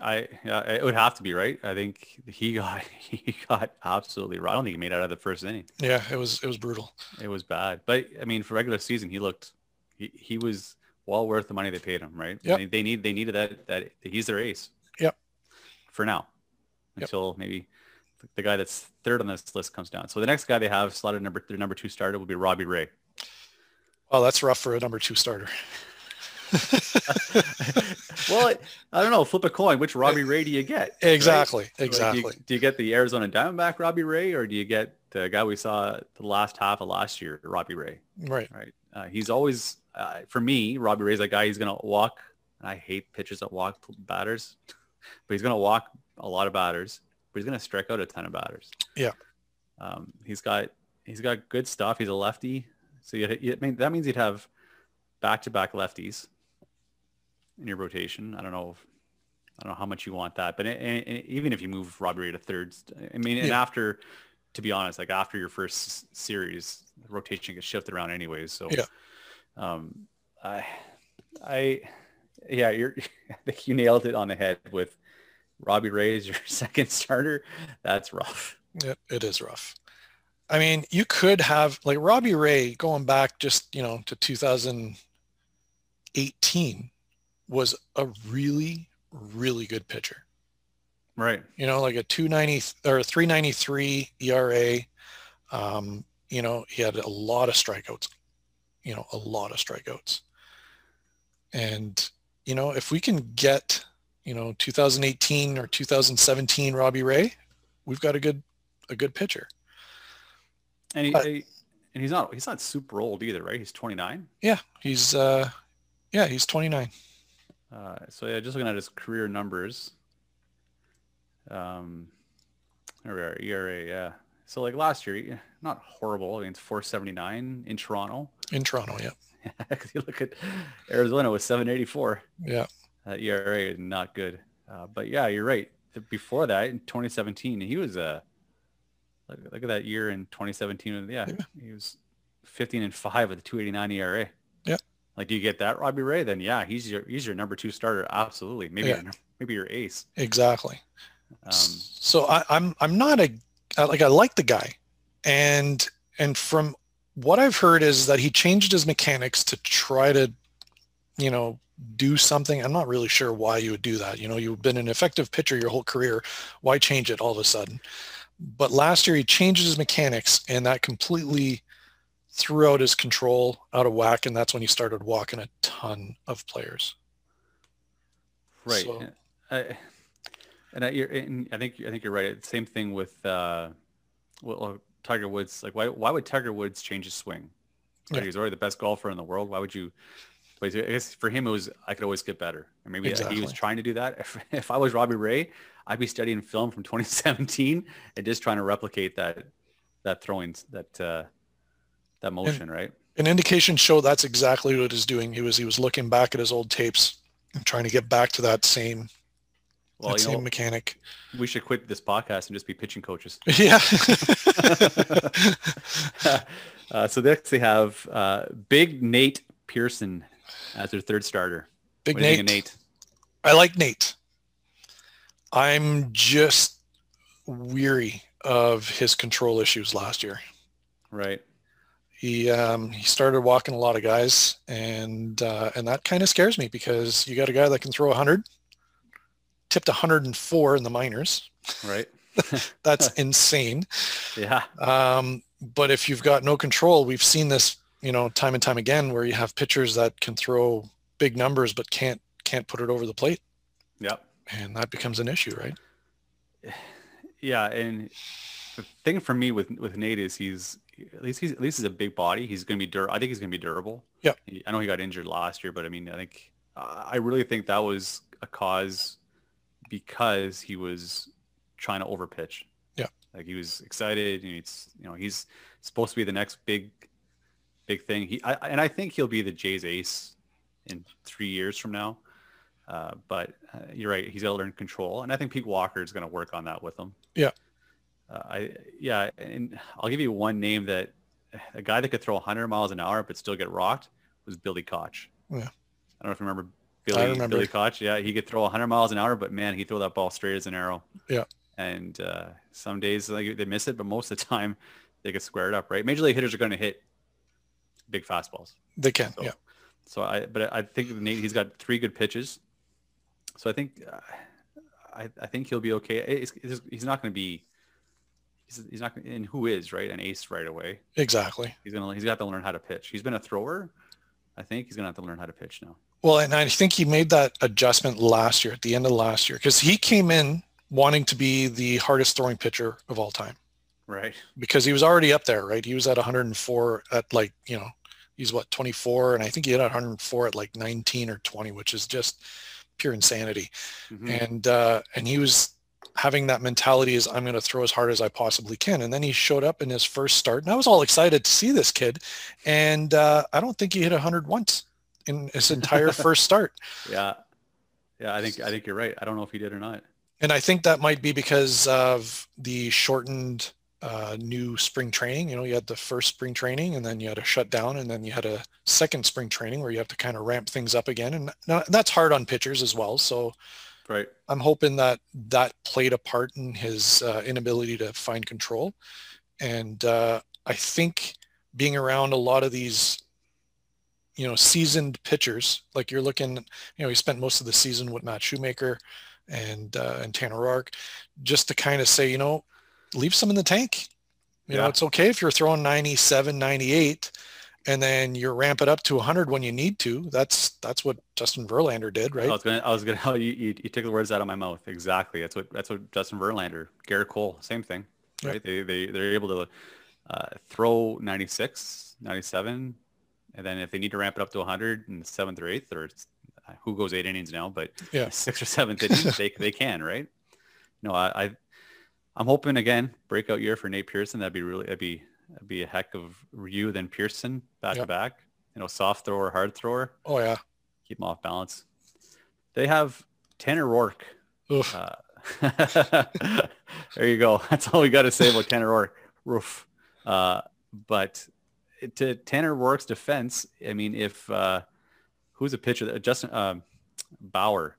Speaker 1: I yeah, it would have to be right. I think he got he got absolutely right. I don't think he made out of the first inning.
Speaker 2: Yeah, it was it was brutal.
Speaker 1: It was bad, but I mean, for regular season, he looked he, he was well worth the money they paid him. Right?
Speaker 2: Yeah.
Speaker 1: They, they, need they needed that that he's their ace.
Speaker 2: Yep.
Speaker 1: For now, until yep. maybe the guy that's third on this list comes down. So the next guy they have slotted number their number two starter will be Robbie Ray.
Speaker 2: Well, that's rough for a number two starter.
Speaker 1: well, I don't know. Flip a coin. Which Robbie Ray do you get?
Speaker 2: Exactly. Right? Exactly.
Speaker 1: Like, do, you, do, you, get the Arizona Diamondback Robbie Ray, or do you get the guy we saw the last half of last year, Robbie Ray?
Speaker 2: Right.
Speaker 1: Right. Uh, he's always, uh, for me, Robbie Ray's a guy. He's going to walk. And I hate pitchers that walk batters, but he's going to walk a lot of batters. But he's going to strike out a ton of batters.
Speaker 2: Yeah.
Speaker 1: Um, he's got he's got good stuff. He's a lefty. So you, you, mean, that means you'd have back-to-back lefties in your rotation. I don't know. If, I don't know how much you want that, but it, it, even if you move Robbie Ray to third, I mean, yeah. and after to be honest, like after your first series, rotation gets shifted around anyways. So
Speaker 2: Yeah.
Speaker 1: um, I, I, yeah, you're, I think you nailed it on the head with Robbie Ray as your second starter. That's rough.
Speaker 2: It, it is rough. I mean, you could have like Robbie Ray going back just, you know, to 2018 was a really, really good pitcher.
Speaker 1: Right.
Speaker 2: You know, like a 290 or 393 ERA. Um, you know, he had a lot of strikeouts, you know, a lot of strikeouts. And, you know, if we can get, you know, 2018 or 2017 Robbie Ray, we've got a good, a good pitcher.
Speaker 1: And he,
Speaker 2: But-
Speaker 1: and he's not he's not super old either, right? He's 29.
Speaker 2: Yeah, he's uh yeah, he's 29.
Speaker 1: Uh, so yeah, just looking at his career numbers. Um, there we are, ERA. Yeah. So like last year, not horrible. I mean, it's 479 in Toronto.
Speaker 2: In Toronto, yeah.
Speaker 1: Because you look at Arizona with 784.
Speaker 2: Yeah.
Speaker 1: That ERA is not good. Uh, but yeah, you're right. Before that, in 2017, he was uh, look, look at that year in 2017. Yeah,
Speaker 2: Yeah.
Speaker 1: he was 15 and five with a 289 ERA. Like, do you get that, Robbie Ray? Then yeah, he's your he's your number two starter. Absolutely. Maybe
Speaker 2: Yeah.
Speaker 1: your, maybe your ace.
Speaker 2: Exactly.
Speaker 1: Um,
Speaker 2: so I, I'm I'm not a like I like the guy, and and from what I've heard is that he changed his mechanics to try to, you know, do something. I'm not really sure why you would do that. You know, you've been an effective pitcher your whole career. Why change it all of a sudden? But last year he changed his mechanics, and that completely threw out his control out of whack, and that's when he started walking a ton of players.
Speaker 1: Right.
Speaker 2: So-
Speaker 1: And I, and I, you're, and I think I think you're right. Same thing with uh, well, uh, Tiger Woods. Like, why why would Tiger Woods change his swing? Like,
Speaker 2: Yeah.
Speaker 1: He's already the best golfer in the world. Why would you? I guess for him, it was I could always get better. Or maybe he was trying to do that. If, if I was Robbie Ray, I'd be studying film from 2017 and just trying to replicate that that throwing that uh, that motion, right?
Speaker 2: an indication show that's exactly what he's doing. He was he was looking back at his old tapes and trying to get back to that same
Speaker 1: Well,
Speaker 2: that same
Speaker 1: know,
Speaker 2: mechanic.
Speaker 1: we should quit this podcast and just be pitching coaches.
Speaker 2: Yeah.
Speaker 1: uh, so next they have uh, Big Nate Pearson as their third starter.
Speaker 2: Big
Speaker 1: What do you
Speaker 2: Nate.
Speaker 1: Nate?
Speaker 2: I like Nate. I'm just weary of his control issues last year.
Speaker 1: Right.
Speaker 2: He um, he started walking a lot of guys, and uh, and that kind of scares me because you got a guy that can throw 100, tipped 104 in the minors.
Speaker 1: Right.
Speaker 2: That's insane.
Speaker 1: Yeah.
Speaker 2: Um, but if you've got no control, we've seen this, you know, time and time again, where you have pitchers that can throw big numbers but can't can't put it over the plate,
Speaker 1: Yep.
Speaker 2: and that becomes an issue, right?
Speaker 1: Yeah. And the thing for me with with Nate is he's at least he's at least he's a big body. He's going to be dur. I think he's going to be durable.
Speaker 2: Yeah.
Speaker 1: I know he got injured last year, but I mean, I think uh, I really think that was a cause because he was trying to overpitch.
Speaker 2: Yeah.
Speaker 1: Like he was excited. And he's you know he's supposed to be the next big big thing. He I, and I think he'll be the Jays ace in three years from now. Uh, but uh, you're right. He's got to learn control, and I think Pete Walker is going to work on that with him.
Speaker 2: Yeah.
Speaker 1: Uh, I yeah, and I'll give you one name that a guy that could throw 100 miles an hour but still get rocked was Billy Koch.
Speaker 2: Yeah.
Speaker 1: I don't know if you remember Billy.
Speaker 2: remember.
Speaker 1: Billy Koch. Yeah, he could throw 100 miles an hour, but man, he throw that ball straight as an arrow.
Speaker 2: Yeah.
Speaker 1: And uh, some days like, they miss it, but most of the time they get squared up. Right. Major league hitters are going to hit big fastballs.
Speaker 2: They can,
Speaker 1: So,
Speaker 2: yeah.
Speaker 1: So I, but I think Nate, he's got three good pitches. So I think, uh, I, I think he'll be okay. It's, it's, he's not going to be, he's, he's not, and who is right? An ace right away.
Speaker 2: Exactly.
Speaker 1: He's gonna, he's got to learn how to pitch. He's been a thrower. I think he's gonna have to learn how to pitch now.
Speaker 2: Well, and I think he made that adjustment last year, at the end of last year, because he came in wanting to be the hardest throwing pitcher of all time
Speaker 1: Right.
Speaker 2: because he was already up there, right? He was at 104 at like, you know, he's what, 24, and I think he hit 104 at like 19 or 20, which is just pure insanity.
Speaker 1: Mhm.
Speaker 2: And uh, and he was having that mentality is I'm going to throw as hard as I possibly can. And then he showed up in his first start, and I was all excited to see this kid. And uh, I don't think he hit 100 once in his entire first start.
Speaker 1: Yeah. Yeah. I think, I think you're right. I don't know if he did or not.
Speaker 2: And I think that might be because of the shortened uh, new spring training. You know, you had the first spring training and then you had a shutdown and then you had a second spring training where you have to kind of ramp things up again. And that's hard on pitchers as well. So
Speaker 1: right.
Speaker 2: I'm hoping that that played a part in his uh, inability to find control. And uh, I think being around a lot of these, you know, seasoned pitchers, like you're looking, you know, he spent most of the season with Matt Shoemaker and uh, and Tanner Roark, just to kind of say, you know, leave some in the tank. You yeah. know, it's okay if you're throwing 97, 98, and then you ramp it up to 100 when you need to. That's that's what Justin Verlander did, right? I
Speaker 1: was gonna, I was gonna, you, you, you took the words out of my mouth. Exactly. That's what that's what Justin Verlander, Gerrit Cole, same thing, right? Yep. They they they're able to uh, throw 96, 97, and then if they need to ramp it up to 100 in the seventh or eighth, or uh, who goes eight innings now, but
Speaker 2: yeah,
Speaker 1: sixth or seventh innings, they they can, right? No, I, I I'm hoping again breakout year for Nate Pearson. That'd be really that'd be that'd be a heck of you than Pearson back yep. to back. You know, soft thrower, hard thrower.
Speaker 2: Oh yeah,
Speaker 1: keep them off balance. They have Tanner Roark. Uh, there you go. That's all we got to say about Tanner Roark. Roof. Uh, but to Tanner Roark's defense, I mean, if uh, who's a pitcher? Justin um, Bauer.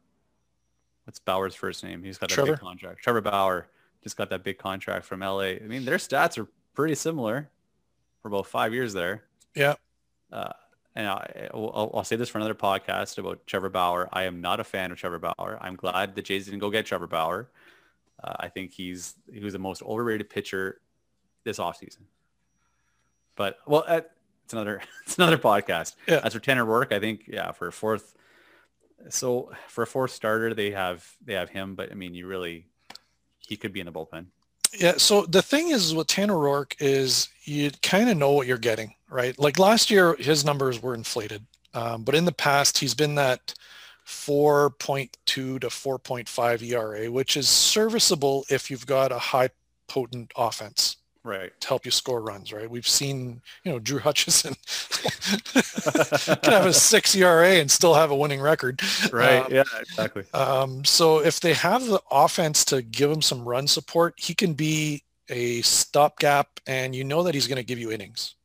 Speaker 1: What's Bauer's first name? He's got that Trevor? big contract. Trevor Bauer just got that big contract from LA. I mean, their stats are pretty similar for about five years there.
Speaker 2: Yeah.
Speaker 1: Uh, and I, will I'll say this for another podcast about Trevor Bauer. I am not a fan of Trevor Bauer. I'm glad the Jays didn't go get Trevor Bauer. Uh, I think he's he was the most overrated pitcher this offseason. But well, it's another it's another podcast.
Speaker 2: Yeah.
Speaker 1: As for Tanner Roark, I think yeah for a fourth. So for a fourth starter, they have they have him, but I mean, you really he could be in the bullpen.
Speaker 2: Yeah. So the thing is with Tanner Roark is you kind of know what you're getting, right? Like last year, his numbers were inflated, um, but in the past, he's been that 4.2 to 4.5 ERA, which is serviceable if you've got a high potent offense
Speaker 1: right.
Speaker 2: to help you score runs right? We've seen you know drew hutchison can have a six era and still have a winning record.
Speaker 1: Right. Um, yeah exactly.
Speaker 2: um, so if they have the offense to give him some run support he can be a stopgap and you know that he's going to give you innings.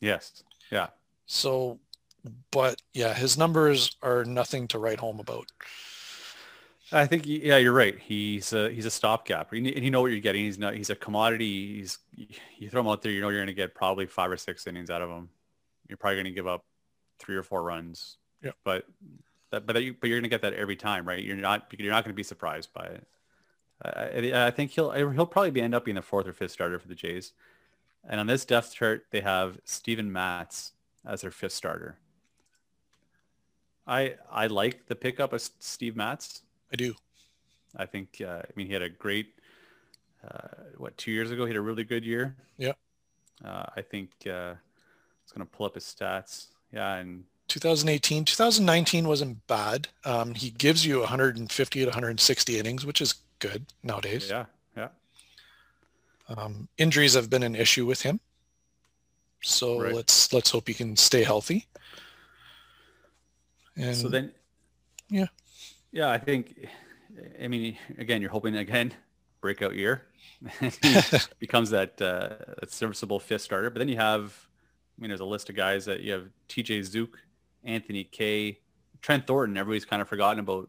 Speaker 1: Yes. Yeah.
Speaker 2: So but yeah his numbers are nothing to write home about
Speaker 1: I think yeah, you're right. He's a he's a stopgap, and you know what you're getting. He's not he's a commodity. He's you throw him out there, you know you're going to get probably five or six innings out of him. You're probably going to give up three or four runs.
Speaker 2: Yeah,
Speaker 1: but that, but you, but you're going to get that every time, right? You're not you're not going to be surprised by it. I, I think he'll he'll probably be end up being the fourth or fifth starter for the Jays. And on this depth chart, they have Steven Matz as their fifth starter. I I like the pickup of Steve Matz.
Speaker 2: I do.
Speaker 1: I think, uh, I mean, he had a great, uh, what, two years ago, he had a really good year.
Speaker 2: Yeah.
Speaker 1: Uh, I think uh, it's going to pull up his stats. Yeah. And
Speaker 2: 2018, 2019 wasn't bad. Um, he gives you 150 to 160 innings, which is good nowadays.
Speaker 1: Yeah. Yeah.
Speaker 2: Um, injuries have been an issue with him. So right. let's let's hope he can stay healthy.
Speaker 1: And so then,
Speaker 2: yeah,
Speaker 1: yeah, I think. I mean, again, you're hoping again breakout year becomes that uh, serviceable fifth starter. But then you have, I mean, there's a list of guys that you have: T.J. Zeuch, Anthony Kay, Trent Thornton. Everybody's kind of forgotten about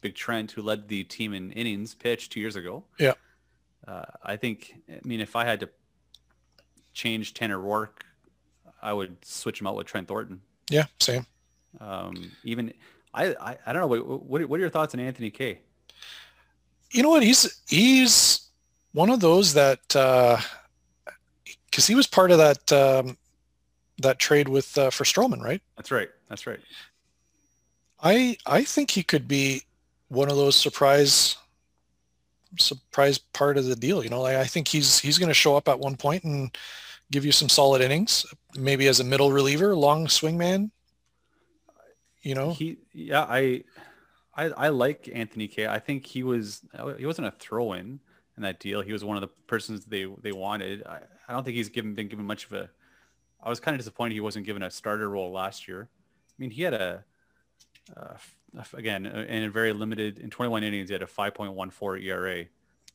Speaker 1: Big Trent, who led the team in innings pitched two years ago.
Speaker 2: Yeah.
Speaker 1: Uh, I think. I mean, if I had to change Tanner Roark, I would switch him out with Trent Thornton.
Speaker 2: Yeah, same.
Speaker 1: Um, even I, I, I don't know. What, what are your thoughts on Anthony Kay?
Speaker 2: You know what? He's he's one of those that because uh, he was part of that um, that trade with uh, for Stroman, right?
Speaker 1: That's right. That's right.
Speaker 2: I I think he could be one of those surprise surprise part of the deal. You know, like I think he's he's going to show up at one point and give you some solid innings, maybe as a middle reliever, long swing man, you know
Speaker 1: he yeah i i, I like anthony Kay. I think he was he wasn't a throw-in in that deal he was one of the persons they they wanted i, I don't think he's given been given much of a i was kind of disappointed he wasn't given a starter role last year i mean he had a uh, again in a very limited in 21 innings he had a 5.14 era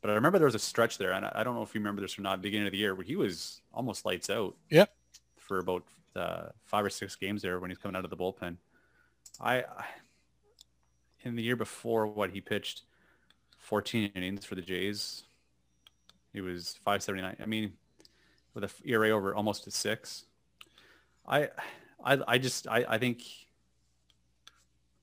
Speaker 1: But I remember there was a stretch there, and I, I don't know if you remember this or not, beginning of the year, where he was almost lights out.
Speaker 2: Yep.
Speaker 1: For about uh, five or six games there when he's coming out of the bullpen. I, in the year before what he pitched 14 innings for the Jays. He was 579. I mean, with a ERA over almost a six. I, I, I just, I, I think,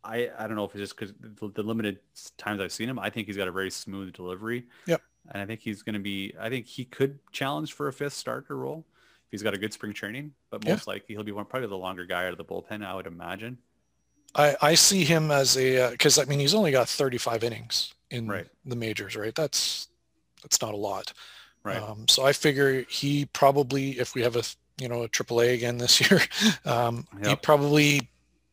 Speaker 1: I, I don't know if it's just because the, the limited times I've seen him, I think he's got a very smooth delivery.
Speaker 2: Yep.
Speaker 1: And I think he's going to be, I think he could challenge for a fifth starter role if he's got a good spring training, but most yeah. likely he'll be one, probably the longer guy out of the bullpen, I would imagine.
Speaker 2: I, I see him as a, because uh, I mean, he's only got 35 innings in
Speaker 1: right.
Speaker 2: the majors, right? That's, that's not a lot.
Speaker 1: Right.
Speaker 2: Um, so I figure he probably, if we have a, you know, a AAA again this year, um, yep. he probably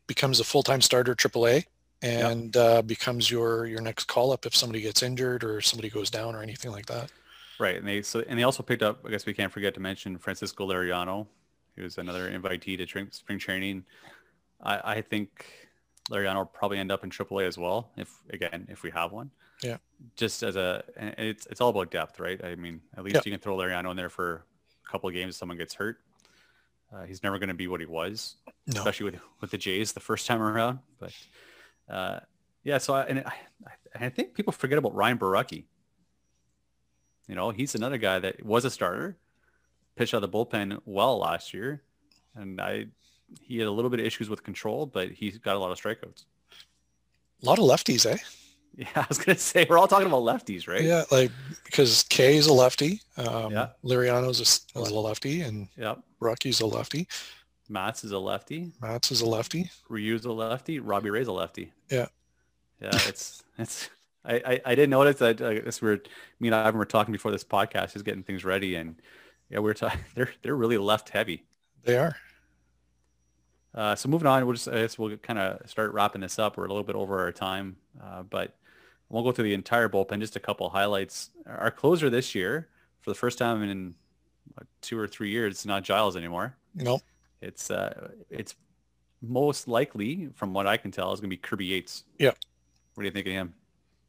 Speaker 2: becomes a full-time starter AAA and yep. uh, becomes your your next call up if somebody gets injured or somebody goes down or anything like that.
Speaker 1: Right, and they so and they also picked up. I guess we can't forget to mention Francisco Liriano, He was another invitee to spring training. I, I think Liriano will probably end up in AAA as well, if again if we have one.
Speaker 2: Yeah.
Speaker 1: Just as a, it's it's all about depth, right? I mean, at least you can throw Liriano in there for a couple of games if someone gets hurt. Uh, he's never going to be what he was, no. especially with with the Jays the first time around. But uh, yeah, so I, and I, I think people forget about Ryan Borucki. You know, he's another guy that was a starter, pitched out of the bullpen well last year, and I he had a little bit of issues with control, but he's got a lot of strikeouts.
Speaker 2: A lot of lefties, eh?
Speaker 1: Yeah, I was gonna say we're all talking about lefties, right?
Speaker 2: Yeah, like because Kay is a lefty. Um, yeah. Liriano's a, is a lefty, and
Speaker 1: yeah,
Speaker 2: Rocky's a lefty.
Speaker 1: Matz is a lefty.
Speaker 2: Matz is a lefty.
Speaker 1: Ryu's a lefty. Robbie Ray's a lefty.
Speaker 2: Yeah.
Speaker 1: Yeah, it's it's. I, I, I didn't notice that. I guess we're me and Ivan were talking before this podcast, just getting things ready, and yeah, we are talking. They're they're really left heavy.
Speaker 2: They are.
Speaker 1: Uh, so moving on, we'll just I guess we'll kind of start wrapping this up. We're a little bit over our time, uh, but we'll go through the entire bullpen. Just a couple highlights. Our closer this year, for the first time in two or three years, it's not Giles anymore.
Speaker 2: No,
Speaker 1: it's uh, it's most likely, from what I can tell, is going to be Kirby Yates.
Speaker 2: Yeah.
Speaker 1: What do you think of him?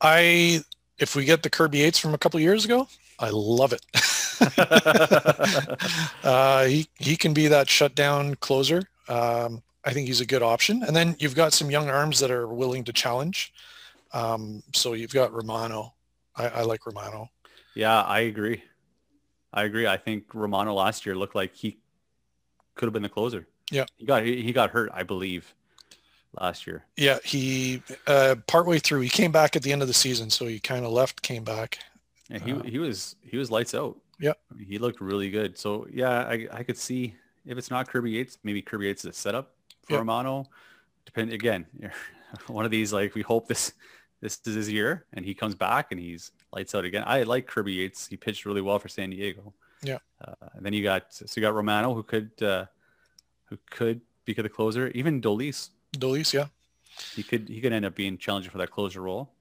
Speaker 2: I if we get the Kirby Yates from a couple years ago, I love it. uh, he he can be that shutdown closer. Um, I think he's a good option. And then you've got some young arms that are willing to challenge. Um, so you've got Romano. I, I, like Romano.
Speaker 1: Yeah, I agree. I agree. I think Romano last year looked like he could have been the closer.
Speaker 2: Yeah,
Speaker 1: he got he, he got hurt, I believe, last year.
Speaker 2: Yeah, he uh, partway through he came back at the end of the season, so he kind of left, came back.
Speaker 1: Yeah, he uh, he was he was lights out.
Speaker 2: Yeah,
Speaker 1: he looked really good. So yeah, I I could see if it's not Kirby Yates, maybe Kirby Yates is a setup for yep. Romano. Depend again, one of these like we hope this this is his year and he comes back and he's lights out again. I like Kirby Yates. He pitched really well for San Diego.
Speaker 2: Yeah.
Speaker 1: Uh, and then you got so you got Romano who could uh, who could be the closer. Even Dolis.
Speaker 2: Dolis, yeah.
Speaker 1: He could he could end up being challenging for that closer role.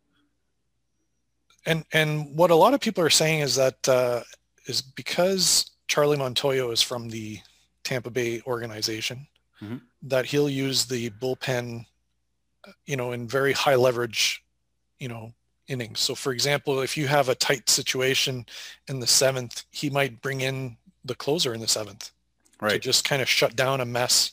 Speaker 2: And and what a lot of people are saying is that uh, is because Charlie Montoyo is from the Tampa Bay organization mm-hmm. that he'll use the bullpen, you know, in very high leverage, you know, innings. So for example, if you have a tight situation in the seventh, he might bring in the closer in the seventh
Speaker 1: right.
Speaker 2: to just kind of shut down a mess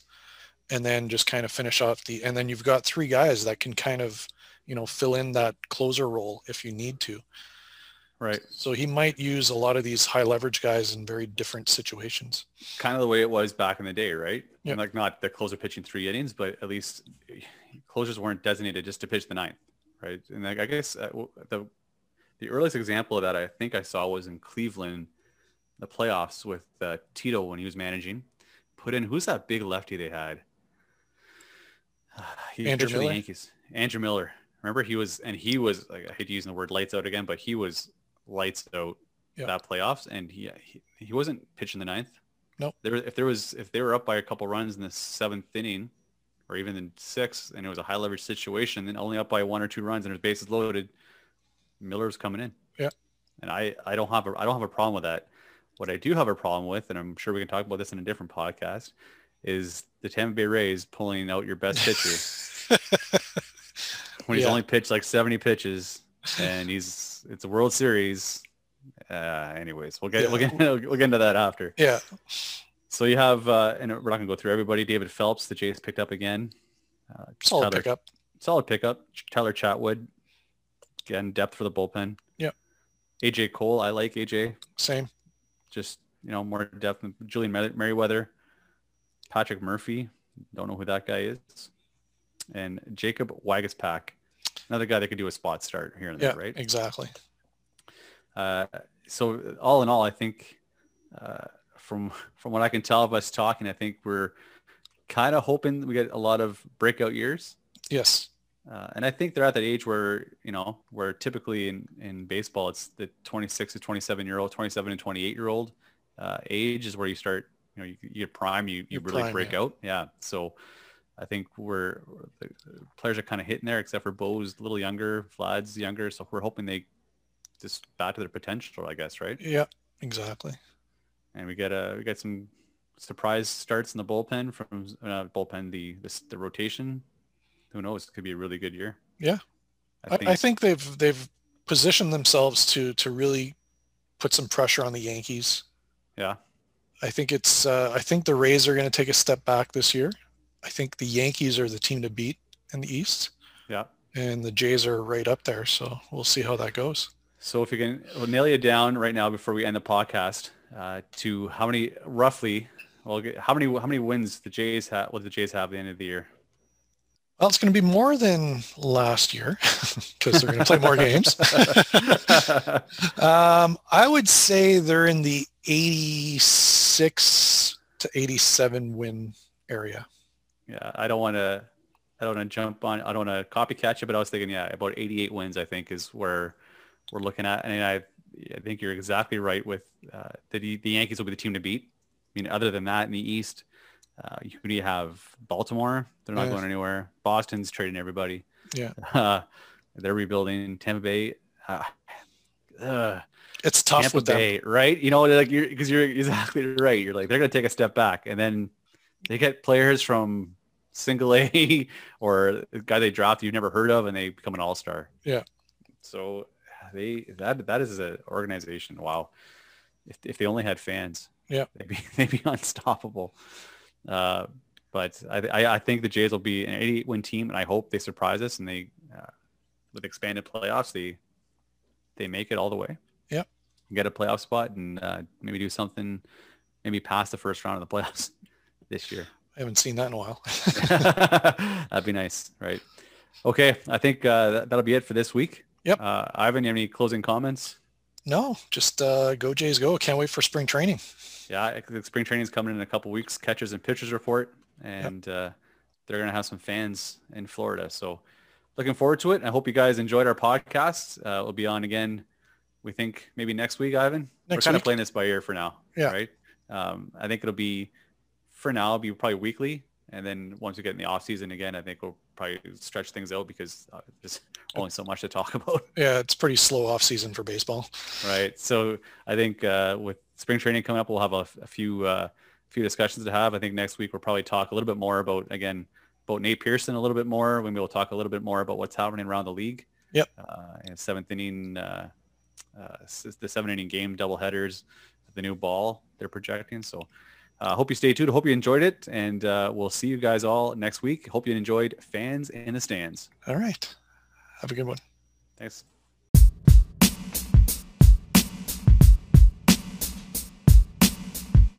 Speaker 2: and then just kind of finish off the, and then you've got three guys that can kind of, you know, fill in that closer role if you need to.
Speaker 1: Right.
Speaker 2: So he might use a lot of these high leverage guys in very different situations.
Speaker 1: Kind of the way it was back in the day, right?
Speaker 2: Yeah.
Speaker 1: Like not the closer pitching three innings, but at least closers weren't designated just to pitch the ninth, right? And like, I guess uh, the the earliest example of that I think I saw was in Cleveland, the playoffs with uh, Tito when he was managing. Put in who's that big lefty they had?
Speaker 2: he Andrew Miller.
Speaker 1: Yankees. Andrew Miller. Remember he was, and he was like I hate using the word lights out again, but he was lights out yep. that playoffs, and he, he he wasn't pitching the ninth.
Speaker 2: No, nope.
Speaker 1: there if there was if they were up by a couple runs in the seventh inning, or even in sixth, and it was a high leverage situation, then only up by one or two runs and there's bases loaded, Miller's coming in.
Speaker 2: Yeah,
Speaker 1: and I I don't have a I don't have a problem with that. What I do have a problem with, and I'm sure we can talk about this in a different podcast, is the Tampa Bay Rays pulling out your best pitcher when he's yeah. only pitched like 70 pitches and he's it's a World Series Uh, anyways, we'll get
Speaker 2: Yeah.
Speaker 1: we'll get we'll get into that after.
Speaker 2: Yeah.
Speaker 1: So you have, uh, and we're not gonna go through everybody. David Phelps, the Jays picked up again. Uh,
Speaker 2: Solid
Speaker 1: Tyler,
Speaker 2: pickup.
Speaker 1: solid pickup. Tyler Chatwood, again depth for the bullpen.
Speaker 2: Yep.
Speaker 1: AJ Cole, I like AJ.
Speaker 2: Same.
Speaker 1: Just you know more depth. than Julian Mer- Merryweather, Patrick Murphy, don't know who that guy is, and Jacob Waguespack, another guy that could do a spot start here and
Speaker 2: Yeah.
Speaker 1: there, right?
Speaker 2: Exactly.
Speaker 1: Uh, so all in all, I think uh, from from what I can tell of us talking, I think we're kind of hoping we get a lot of breakout years.
Speaker 2: Yes.
Speaker 1: Uh, and I think they're at that age where, you know, where typically in, in baseball, it's the 26 to 27 year old, 27 and 28 year old uh, age is where you start, you know, you, you get prime, you, you
Speaker 2: Your
Speaker 1: really
Speaker 2: prime,
Speaker 1: break
Speaker 2: yeah.
Speaker 1: out. Yeah. So I think we're, the players are kind of hitting there except for Bo's a little younger, Vlad's younger. So we're hoping they just back to their potential, I guess, right?
Speaker 2: Yeah. Exactly.
Speaker 1: And we get a, we got some surprise starts in the bullpen from uh, bullpen, the, the, the rotation. Who knows? It could be a really good year.
Speaker 2: Yeah. I, I think they've they've positioned themselves to to really put some pressure on the Yankees.
Speaker 1: Yeah.
Speaker 2: I think it's uh, I think the Rays are going to take a step back this year. I think the Yankees are the team to beat in the East,
Speaker 1: Yeah.
Speaker 2: and the Jays are right up there. So we'll see how that goes.
Speaker 1: So if you can we'll nail you down right now before we end the podcast uh, to how many roughly, well, how many how many wins the Jays have? What the Jays have at the end of the year?
Speaker 2: Well, it's going to be more than last year because they're going to play more games. um, I would say they're in the 86 to 87 win area.
Speaker 1: Yeah, I don't want to. I don't want to jump on. I don't want to copycat you, but I was thinking, yeah, about 88 wins. I think is where we're looking at, and I, I think you're exactly right with uh, the the Yankees will be the team to beat. I mean, other than that, in the East, uh, you have Baltimore. They're not
Speaker 2: Yeah.
Speaker 1: going anywhere. Boston's trading everybody.
Speaker 2: Yeah.
Speaker 1: Uh, they're rebuilding. Tampa Bay. Uh,
Speaker 2: It's tough
Speaker 1: Tampa
Speaker 2: with them.
Speaker 1: Right? You know, like you're because you're exactly right. You're like they're gonna take a step back, and then they get players from single A or a guy they draft you've never heard of, and they become an all star.
Speaker 2: Yeah.
Speaker 1: So they that that is an organization. Wow. If if they only had fans,
Speaker 2: Yeah.
Speaker 1: they'd be they'd be unstoppable. Uh, but I, I I think the Jays will be an 88 win team, and I hope they surprise us and they uh, with expanded playoffs they they make it all the way
Speaker 2: Yep.
Speaker 1: get a playoff spot and uh, maybe do something, maybe pass the first round of the playoffs this year.
Speaker 2: I haven't seen that in a while.
Speaker 1: That'd be nice, right? Okay, I think uh, that, that'll be it for this week.
Speaker 2: Yep.
Speaker 1: Uh, Ivan, you have any closing comments?
Speaker 2: no, just uh, go Jays go. Can't wait for spring training.
Speaker 1: Yeah, spring training is coming in a couple weeks. Catchers and pitchers report, and uh, they're gonna have some fans in Florida. So, looking forward to it. I hope you guys enjoyed our podcast. Uh, we'll be on again. We think maybe next week, Ivan.
Speaker 2: Next
Speaker 1: We're kind
Speaker 2: week.
Speaker 1: of playing this by ear for now.
Speaker 2: Yeah.
Speaker 1: Right. Um, I think it'll be for now. It'll be probably weekly, and then once we get in the off season again, I think we'll probably stretch things out because uh, there's only so much to talk about.
Speaker 2: Yeah, it's pretty slow off season for baseball.
Speaker 1: right? So I think uh, with spring training coming up, we'll have a, a few uh, few discussions to have. I think next week we'll probably talk a little bit more about again about Nate Pearson a little bit more. Maybe we'll talk a little bit more about what's happening around the league.
Speaker 2: Yep.
Speaker 1: Uh, and seventh inning, uh, uh, the seven inning game double headers, the new ball they're projecting. So. I uh, hope you stay tuned. Hope you enjoyed it, and uh, we'll see you guys all next week. Hope you enjoyed fans in the stands.
Speaker 2: All right. Have a good one.
Speaker 1: Thanks.